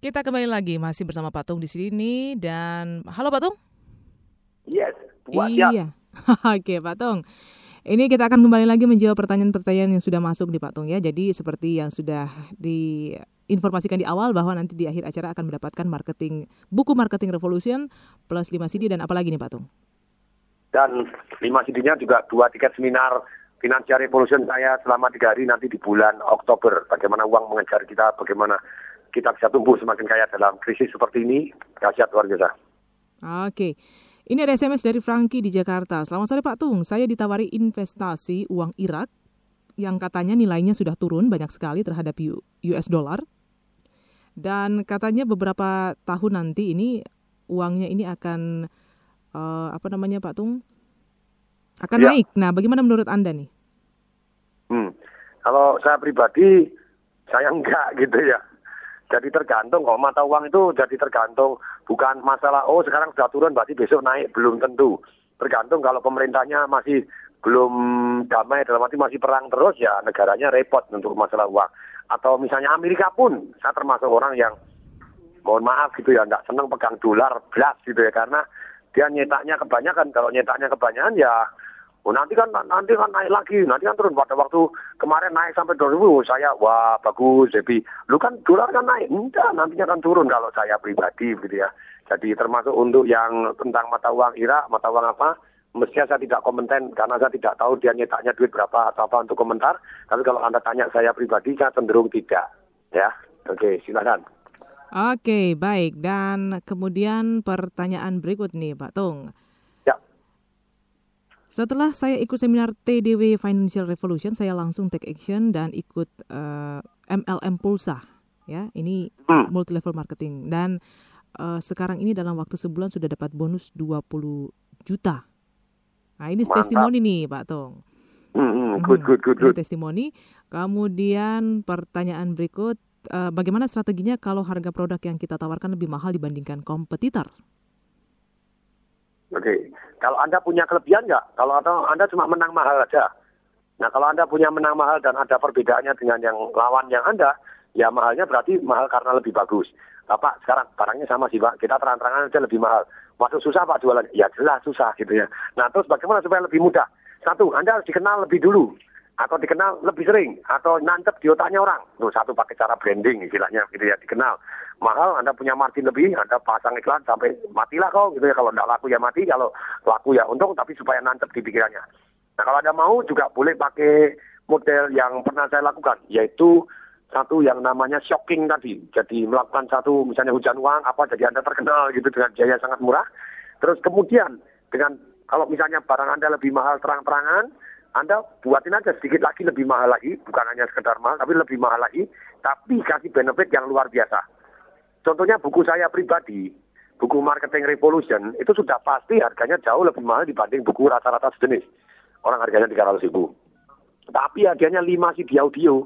Kita kembali lagi masih bersama Patung di sini dan halo Patung. Yes, buat Iya. Oke, Patung. Ini kita akan kembali lagi menjawab pertanyaan-pertanyaan yang sudah masuk di Patung ya. Jadi seperti yang sudah diinformasikan di awal bahwa nanti di akhir acara akan mendapatkan marketing buku Marketing Revolution plus 5 CD dan apa lagi nih Patung? Dan lima CD-nya juga dua tiket seminar Financial Revolution saya selama tiga hari nanti di bulan Oktober. Bagaimana uang mengejar kita, bagaimana kita bisa tumbuh semakin kaya dalam krisis seperti ini. Dahsyat luar biasa. Oke. Ini ada SMS dari Franky di Jakarta. Selamat sore Pak Tung, saya ditawari investasi uang Irak yang katanya nilainya sudah turun banyak sekali terhadap US dollar. Dan katanya beberapa tahun nanti ini uangnya ini akan eh, apa namanya Pak Tung? Akan Ya. naik. Nah, bagaimana menurut Anda nih? Hmm. Kalau saya pribadi, saya enggak gitu ya. Jadi tergantung kok mata uang itu jadi tergantung bukan masalah oh sekarang sudah turun berarti besok naik belum tentu. Tergantung kalau pemerintahnya masih belum damai dalam arti masih perang terus ya negaranya repot untuk masalah uang. Atau misalnya Amerika pun saya termasuk orang yang mohon maaf gitu ya enggak senang pegang dolar belas gitu ya karena dia nyetaknya kebanyakan kalau nyetaknya kebanyakan ya Oh, nanti kan nanti kan naik lagi, nanti kan turun. Pada waktu kemarin naik sampai 2000, saya wah bagus, jadi lu kan dolar kan naik, enggak nantinya kan turun kalau saya pribadi gitu ya. Jadi termasuk untuk yang tentang mata uang Irak, mata uang apa, mestinya saya tidak komenten karena saya tidak tahu dia nyetaknya duit berapa atau apa untuk komentar. Tapi kalau anda tanya saya pribadi, saya cenderung tidak. Ya, oke silakan. Oke, baik. Dan kemudian pertanyaan berikut nih, Pak Tung. Ya. Setelah saya ikut seminar TDW Financial Revolution, saya langsung take action dan ikut eh, MLM Pulsa. Ya, ini multi level marketing dan eh, sekarang ini dalam waktu sebulan sudah dapat bonus 20 juta. Nah, ini Mantap. testimoni nih, Pak Tung. Hmm, hmm, good, good, good, Ini good. testimoni. Kemudian pertanyaan berikut, eh, bagaimana strateginya kalau harga produk yang kita tawarkan lebih mahal dibandingkan kompetitor? Oke, kalau Anda punya kelebihan nggak? Kalau atau Anda cuma menang mahal aja. Nah, kalau Anda punya menang mahal dan ada perbedaannya dengan yang lawan yang Anda, ya mahalnya berarti mahal karena lebih bagus. Bapak, sekarang barangnya sama sih, Pak. Kita terang-terangan aja lebih mahal. Masuk susah, Pak, jualan? Ya jelas susah gitu ya. Nah, terus bagaimana supaya lebih mudah? Satu, Anda harus dikenal lebih dulu. Atau dikenal lebih sering. Atau nancep di otaknya orang. Tuh, satu pakai cara branding istilahnya gitu ya, dikenal. Mahal, Anda punya margin lebih, Anda pasang iklan sampai matilah kau gitu ya. Kalau nggak laku ya mati, kalau laku ya untung, tapi supaya nancep di pikirannya. Nah kalau Anda mau juga boleh pakai model yang pernah saya lakukan, yaitu satu yang namanya shocking tadi. Jadi melakukan satu misalnya hujan uang, apa jadi Anda terkenal gitu dengan biaya sangat murah. Terus kemudian dengan kalau misalnya barang Anda lebih mahal terang-terangan, Anda buatin aja sedikit lagi lebih mahal lagi, bukan hanya sekedar mahal, tapi lebih mahal lagi, tapi kasih benefit yang luar biasa. Contohnya buku saya pribadi, buku Marketing Revolution, itu sudah pasti harganya jauh lebih mahal dibanding buku rata-rata sejenis. Orang harganya 300 ribu. Tapi hadiahnya 5 CD audio.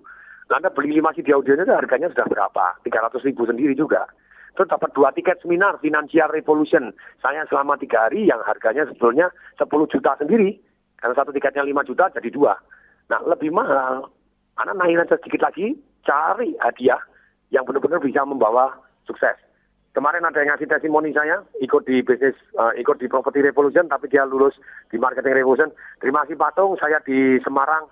Anda beli 5 CD audionya itu harganya sudah berapa? 300 ribu sendiri juga. Terus dapat dua tiket seminar Financial Revolution. Saya selama tiga hari yang harganya sebetulnya 10 juta sendiri. Karena satu tiketnya 5 juta jadi dua. Nah lebih mahal. Anda naik aja sedikit lagi, cari hadiah yang benar-benar bisa membawa sukses. Kemarin ada yang ngasih testimoni saya, ikut di bisnis, eh, ikut di Property Revolution, tapi dia lulus di Marketing Revolution. Terima kasih Patung, saya di Semarang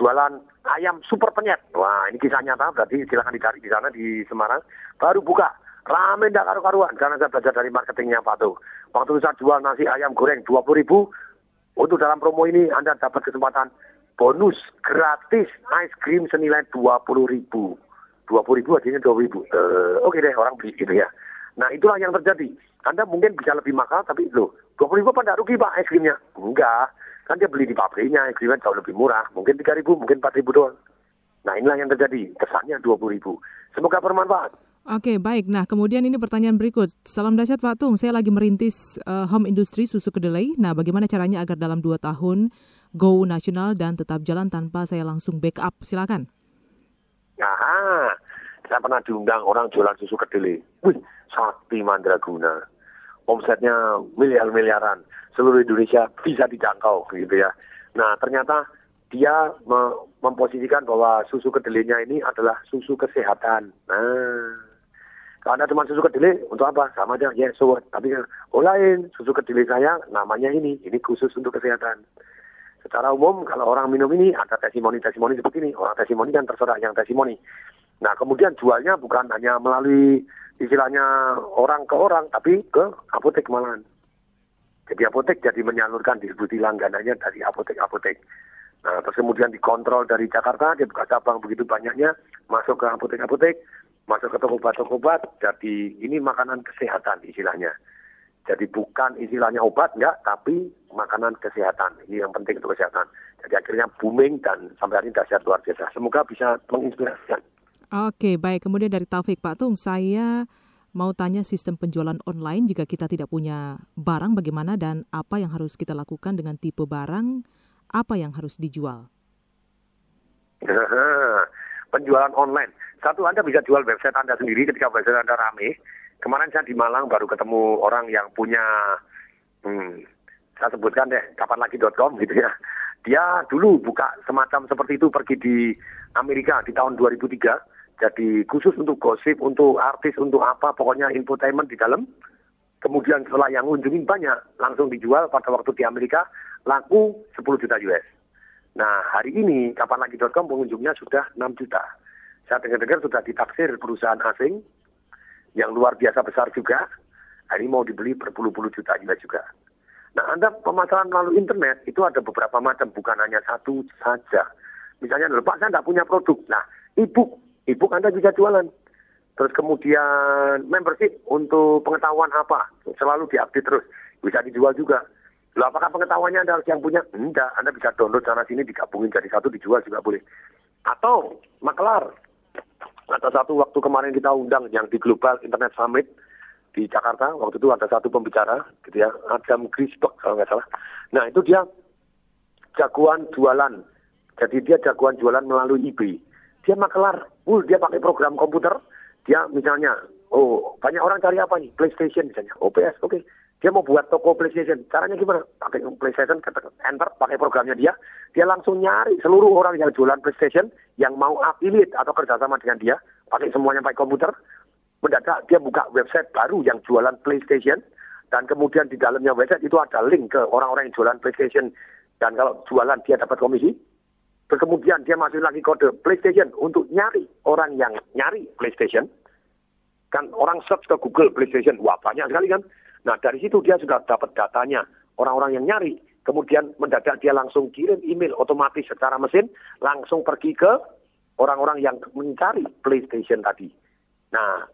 jualan ayam super penyet. Wah, ini kisah nyata, berarti silakan dicari di sana di Semarang. Baru buka, rame ndak karu-karuan karena saya belajar dari marketingnya Patung. Waktu saya jual nasi ayam goreng 20 ribu, untuk dalam promo ini Anda dapat kesempatan bonus gratis ice cream senilai 20 ribu. 20 ribu hasilnya 20 ribu. Eh, Oke deh orang beli gitu ya. Nah itulah yang terjadi. Anda mungkin bisa lebih mahal tapi loh 20 ribu apa enggak rugi pak es krimnya? Enggak. Kan dia beli di pabriknya es krimnya jauh lebih murah. Mungkin 3 ribu, mungkin 4 ribu doang. Nah inilah yang terjadi. Kesannya 20 ribu. Semoga bermanfaat. Oke, baik. Nah, kemudian ini pertanyaan berikut. Salam dahsyat Pak Tung, saya lagi merintis eh, home industry susu kedelai. Nah, bagaimana caranya agar dalam dua tahun go nasional dan tetap jalan tanpa saya langsung backup? Silakan. Nah, saya pernah diundang orang jualan susu kedelai. Wih, sakti mandraguna. Omsetnya miliar-miliaran. Seluruh Indonesia bisa dijangkau gitu ya. Nah, ternyata dia me- memposisikan bahwa susu kedelainya ini adalah susu kesehatan. Nah, kalau Anda cuma susu kedelai, untuk apa? Sama aja, ya, so what? Tapi oh lain, susu kedelai saya namanya ini, ini khusus untuk kesehatan. Secara umum, kalau orang minum ini ada testimoni-testimoni seperti ini. Orang testimoni kan terserah yang testimoni. Nah, kemudian jualnya bukan hanya melalui istilahnya orang ke orang, tapi ke apotek malahan. Jadi apotek jadi menyalurkan distribusi langganannya dari apotek-apotek. Nah, terus kemudian dikontrol dari Jakarta, dia buka cabang begitu banyaknya, masuk ke apotek-apotek, masuk ke toko obat-toko obat, jadi ini makanan kesehatan istilahnya. Jadi bukan istilahnya obat, enggak, tapi makanan kesehatan. Ini yang penting untuk kesehatan. Jadi akhirnya booming dan sampai hari ini dahsyat luar biasa. Semoga bisa menginspirasikan. Oke, baik. Kemudian dari Taufik, Pak Tung, saya mau tanya sistem penjualan online jika kita tidak punya barang bagaimana dan apa yang harus kita lakukan dengan tipe barang, apa yang harus dijual? Penjualan online. Satu Anda bisa jual website Anda sendiri ketika website Anda rame. Kemarin saya di Malang baru ketemu orang yang punya, hmm, saya sebutkan deh, kapanlagi.com gitu ya. Dia dulu buka semacam seperti itu pergi di Amerika di tahun 2003. Jadi khusus untuk gosip, untuk artis, untuk apa, pokoknya infotainment di dalam. Kemudian setelah yang ngunjungin banyak, langsung dijual pada waktu di Amerika, laku 10 juta US. Nah, hari ini kapanlagi.com pengunjungnya sudah 6 juta. Saya dengar-dengar sudah ditaksir perusahaan asing yang luar biasa besar juga. Ini mau dibeli berpuluh-puluh juta US juga. Nah, Anda pemasaran melalui internet itu ada beberapa macam, bukan hanya satu saja. Misalnya, "Loh, Pak, saya nggak punya produk. Nah, e-book. E-book Anda bisa jualan. Terus kemudian membership untuk pengetahuan apa, selalu diupdate terus. Bisa dijual juga. Loh, apakah pengetahuannya Anda harus yang punya? Enggak, Anda bisa download sana sini, digabungin jadi satu, dijual juga boleh. Atau makelar. Ada satu waktu kemarin kita undang yang di Global Internet Summit di Jakarta. Waktu itu ada satu pembicara, gitu ya, Adam Grisberg kalau nggak salah. Nah itu dia jagoan jualan. Jadi dia jagoan jualan melalui eBay. Dia makelar, uh, dia pakai program komputer. Dia misalnya, oh banyak orang cari apa nih? PlayStation misalnya. Oh PS, oke. Dia mau buat toko PlayStation. Caranya gimana? Pakai PlayStation, enter, pakai programnya dia. Dia langsung nyari seluruh orang yang jualan PlayStation yang mau affiliate atau kerjasama dengan dia. Pakai semuanya pakai komputer. Mendadak dia buka website baru yang jualan PlayStation. Dan kemudian di dalamnya website itu ada link ke orang-orang yang jualan PlayStation. Dan kalau jualan dia dapat komisi. Terus kemudian dia masuk lagi kode PlayStation untuk nyari orang yang nyari PlayStation. Kan orang search ke Google PlayStation. Wah banyak sekali kan. Nah dari situ dia sudah dapat datanya orang-orang yang nyari. Kemudian mendadak dia langsung kirim email otomatis secara mesin, langsung pergi ke orang-orang yang mencari PlayStation tadi. Nah,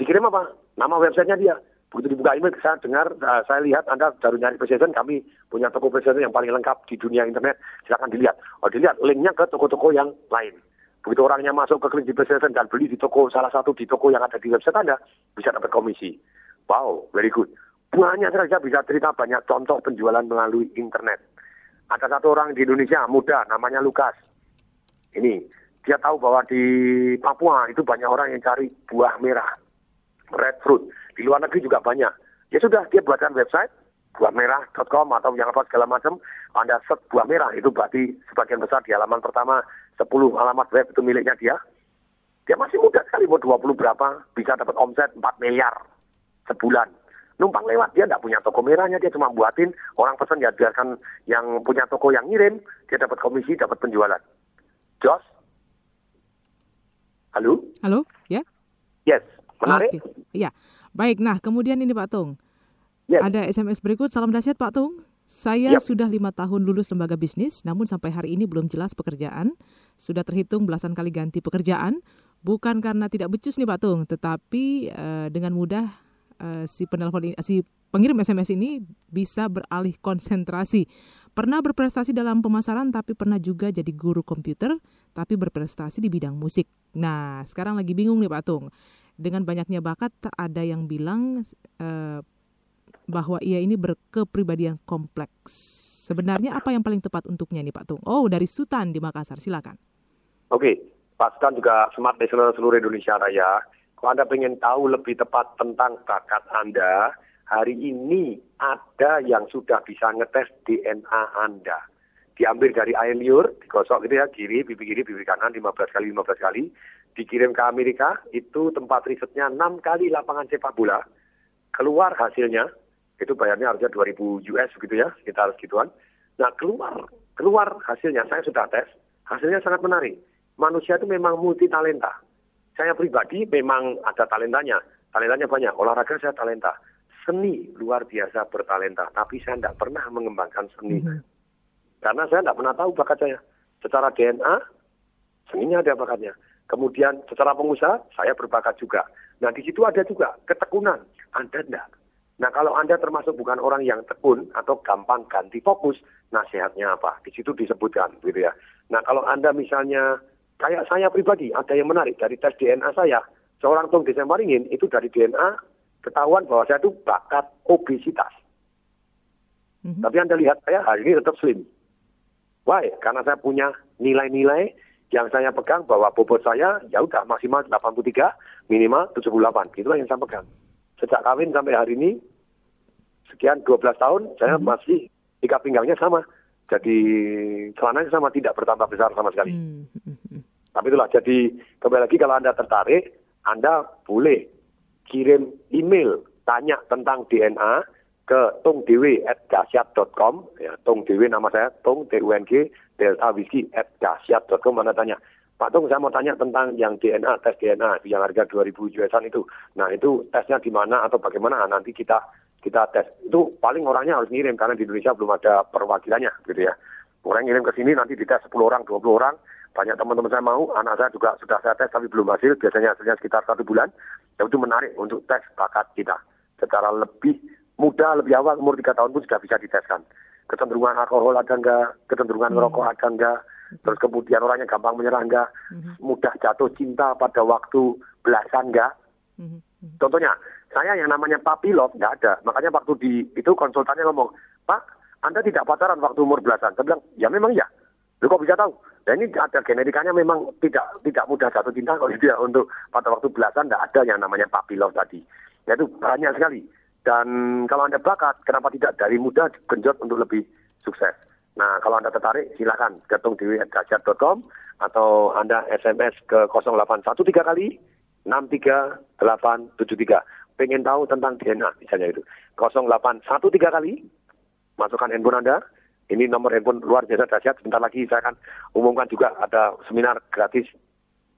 dikirim apa? Nama websitenya dia. Begitu dibuka email, saya dengar, uh, saya lihat Anda baru nyari PlayStation, kami punya toko PlayStation yang paling lengkap di dunia internet. Silakan dilihat. Oh dilihat, linknya ke toko-toko yang lain. Begitu orangnya masuk ke kliniki PlayStation dan beli di toko salah satu di toko yang ada di website Anda, bisa dapat komisi. Wow, very good. Banyak saja bisa cerita banyak contoh penjualan melalui internet. Ada satu orang di Indonesia muda namanya Lukas. Ini dia tahu bahwa di Papua itu banyak orang yang cari buah merah, red fruit. Di luar negeri juga banyak. Ya sudah, dia buatkan website buahmerah.com atau yang apa segala macam. Anda search buah merah itu berarti sebagian besar di halaman pertama 10 alamat web itu miliknya dia. Dia masih muda sekali, mau 20 berapa, bisa dapat omset 4 miliar sebulan. Numpang lewat, dia tidak punya toko merahnya, dia cuma buatin, orang pesan ya biarkan yang punya toko yang ngirim, dia dapat komisi, dapat penjualan. Jos? Halo? Halo, ya? Yes, menarik? Oke, Iya. Baik, nah kemudian ini Pak Tung. Yes. Ada SMS berikut, salam dahsyat Pak Tung. Saya Yap. sudah lima tahun lulus lembaga bisnis, namun sampai hari ini belum jelas pekerjaan. Sudah terhitung belasan kali ganti pekerjaan, bukan karena tidak becus nih Pak Tung, tetapi eh, dengan mudah eh, si penelpon ini, si pengirim SMS ini bisa beralih konsentrasi. Pernah berprestasi dalam pemasaran, tapi pernah juga jadi guru komputer, tapi berprestasi di bidang musik. Nah, sekarang lagi bingung nih Pak Tung. Dengan banyaknya bakat, ada yang bilang eh, bahwa ia ini berkepribadian kompleks. Sebenarnya apa yang paling tepat untuknya nih Pak Tung? Oh, dari Sutan di Makassar, silakan. Oke, Pak Stan juga smart listener seluruh Indonesia Raya. Kalau Anda ingin tahu lebih tepat tentang bakat Anda, hari ini ada yang sudah bisa ngetes DNA Anda. diambil dari air liur, digosok gitu ya, kiri, pipi kiri, pipi kanan 15 kali 15 kali, dikirim ke Amerika, itu tempat risetnya 6 kali lapangan sepak bola, keluar hasilnya, itu bayarnya harusnya 2000 US begitu ya, sekitar segituan. Nah keluar, keluar hasilnya, saya sudah tes, hasilnya sangat menarik. Manusia itu memang multi talenta. Saya pribadi memang ada talentanya, talentanya banyak, olahraga saya talenta. Seni luar biasa bertalenta, tapi saya tidak pernah mengembangkan seni. Karena saya tidak pernah tahu bakat saya. Secara DNA, seninya ada bakatnya. Kemudian secara pengusaha, saya berbakat juga. Nah di situ ada juga ketekunan. Anda tidak. Nah kalau Anda termasuk bukan orang yang tekun atau gampang ganti fokus, nasihatnya apa? Di situ disebutkan gitu ya. Nah kalau Anda misalnya, kayak saya pribadi, ada yang menarik dari tes DNA saya, seorang Tung Desembaringin itu dari DNA ketahuan bahwa saya itu bakat obesitas. Tapi Anda lihat saya hari ini tetap slim. Why? Karena saya punya nilai-nilai yang saya pegang bahwa bobot saya ya udah maksimal 83, minimal 78. Itulah yang saya pegang. Sejak kawin sampai hari ini, sekian 12 tahun, saya masih ikat pinggangnya sama. Jadi celananya sama, tidak bertambah besar sama sekali. Tapi itulah, jadi kembali lagi kalau Anda tertarik, Anda boleh kirim email tanya tentang DNA ke tungdewi@dasyat.com ya tungdewi nama saya tung t u n g delta whisky at dasyat.com mana tanya. Pak Tung saya mau tanya tentang yang DNA tes DNA yang harga 2000 USan itu. Nah itu tesnya di mana atau bagaimana? Nah, nanti kita kita tes. Itu paling orangnya harus ngirim karena di Indonesia belum ada perwakilannya gitu ya. Orang ngirim ke sini nanti dites 10 orang 20 orang banyak teman-teman saya mau anak saya juga sudah saya tes tapi belum hasil. Biasanya hasilnya sekitar satu bulan. Ya itu menarik untuk tes bakat kita. Secara lebih muda lebih awal umur tiga tahun pun sudah bisa diteskan. Kecenderungan alkohol ada enggak kecenderungan merokok ada enggak terus kemudian orangnya gampang menyerah enggak mudah jatuh cinta pada waktu belasan enggak contohnya saya yang namanya papilot enggak ada. Makanya waktu di itu konsultannya ngomong pak anda tidak pacaran waktu umur belasan. Saya bilang ya memang ya Lu kok bisa tahu? Dan ini ada genetikanya memang tidak tidak mudah jatuh cinta kalau dia untuk pada waktu belasan tidak ada yang namanya papilov tadi. Yaitu banyak sekali. Dan kalau Anda bakat, kenapa tidak dari muda genjot untuk lebih sukses? Nah, kalau Anda tertarik, silakan ketung dewi.dahsyat.com atau Anda SMS ke 0813 kali 63873. Pengen tahu tentang DNA misalnya itu. 0813 kali masukkan handphone Anda. Ini nomor handphone luar biasa dahsyat. Sebentar lagi saya akan umumkan juga ada seminar gratis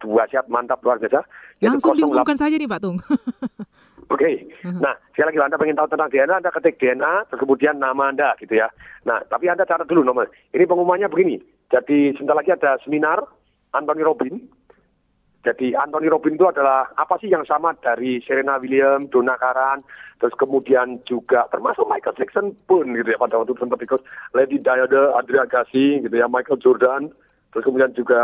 dua siap mantap luar biasa. Langsung 08 diumumkan saja nih Pak Tung. Oke, nah sekali lagi Anda pengen tahu tentang DNA, Anda ketik DNA, terus kemudian nama Anda gitu ya. Nah, tapi Anda catat dulu nomor. Ini pengumumannya begini. Jadi sebentar lagi ada seminar Anthony Robin. Jadi Anthony Robin itu adalah apa sih yang sama dari Serena Williams, Donna Karan, terus kemudian juga termasuk Michael Jackson pun gitu ya pada waktu itu sempat ikut Lady Diana, Adria Agassi gitu ya, Michael Jordan, terus kemudian juga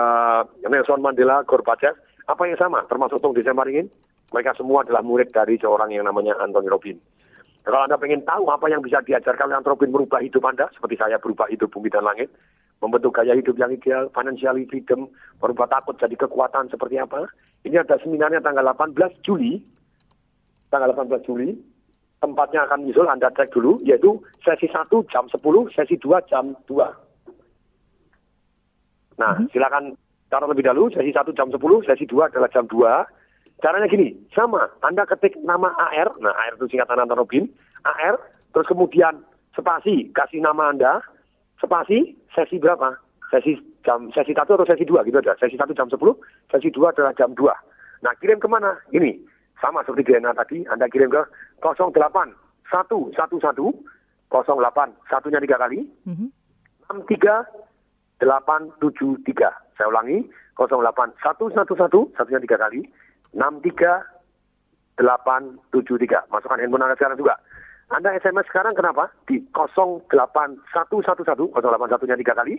Nelson Mandela, Gorbachev. Apa yang sama? Termasuk Tung Desemaringin. Mereka semua adalah murid dari seorang yang namanya Anthony Robin. Kalau Anda ingin tahu apa yang bisa diajarkan oleh Anthony Robin merubah hidup Anda, seperti saya berubah hidup bumi dan langit, membentuk gaya hidup yang ideal, financially freedom, merubah takut jadi kekuatan seperti apa. Ini ada seminarnya tanggal 18 Juli, tanggal 18 Juli, tempatnya akan nyusul, Anda cek dulu, yaitu sesi 1 jam 10, sesi 2 jam 2. Nah, silakan cara lebih dahulu, sesi 1 jam 10, sesi 2 adalah jam 2. Caranya gini, sama, Anda ketik nama AR, nah AR itu singkatan Anton Robin, AR, terus kemudian spasi, kasih nama Anda, spasi, sesi berapa? Sesi jam sesi 1 atau sesi 2 gitu aja. Sesi 1 jam 10, sesi 2 adalah jam 2. Nah, kirim ke mana? Ini, sama seperti DNA tadi, Anda kirim ke 08 111 08 satunya tiga kali 63 873. Saya ulangi 08 111 satunya tiga kali 63 873. Masukkan handphone Anda sekarang juga. Anda SMS sekarang kenapa? Di 08111 081 nya tiga kali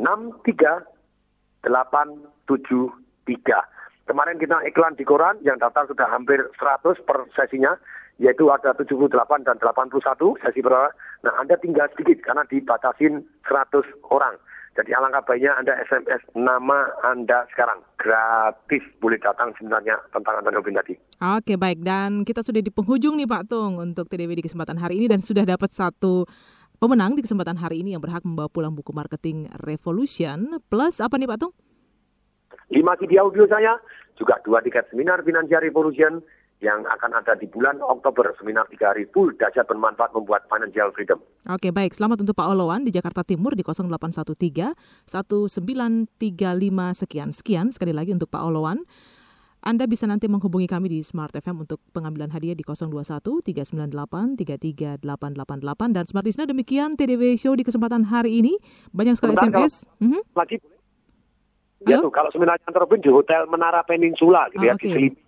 63 873. Kemarin kita iklan di koran yang daftar sudah hampir 100 per sesinya yaitu ada 78 dan 81 sesi orang. Nah, Anda tinggal sedikit karena dibatasin 100 orang. Jadi alangkah baiknya Anda SMS nama Anda sekarang. Gratis boleh datang sebenarnya tentang Robin tadi. Oke baik dan kita sudah di penghujung nih Pak Tung untuk TDW di kesempatan hari ini dan sudah dapat satu pemenang di kesempatan hari ini yang berhak membawa pulang buku marketing Revolution plus apa nih Pak Tung? Lima CD audio saya, juga dua tiket seminar Financial Revolution yang akan ada di bulan Oktober. Seminar tiga hari full dahsyat bermanfaat membuat financial freedom. Oke baik, selamat untuk Pak Olowan di Jakarta Timur di 0813 1935 sekian. Sekian sekali lagi untuk Pak Olowan. Anda bisa nanti menghubungi kami di Smart FM untuk pengambilan hadiah di 021 398 33888 dan Smart Listener demikian TDW Show di kesempatan hari ini. Banyak sekali Sebentar, SMS. Mhm. Lagi Ya tuh, kalau seminar kantor pun di Hotel Menara Peninsula gitu Ah, ya, oke. di Selipi.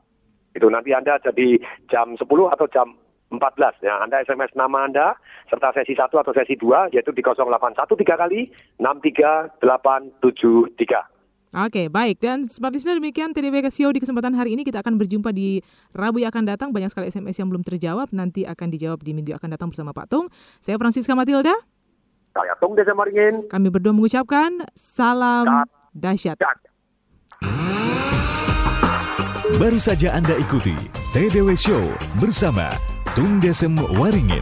Itu nanti Anda jadi jam 10 atau jam 14 ya. Anda SMS nama Anda serta sesi 1 atau sesi 2 yaitu di 081 tiga kali 63873. Oke, baik. Dan Smart Listener demikian TDW Show di kesempatan hari ini. Kita akan berjumpa di Rabu yang akan datang. Banyak sekali SMS yang belum terjawab. Nanti akan dijawab di minggu yang akan datang bersama Pak Tung. Saya Francisca Matilda. Saya Tung Desa Maringin. Kami berdua mengucapkan salam dahsyat. Baru saja Anda ikuti TDW Show bersama Tung Desem Waringin.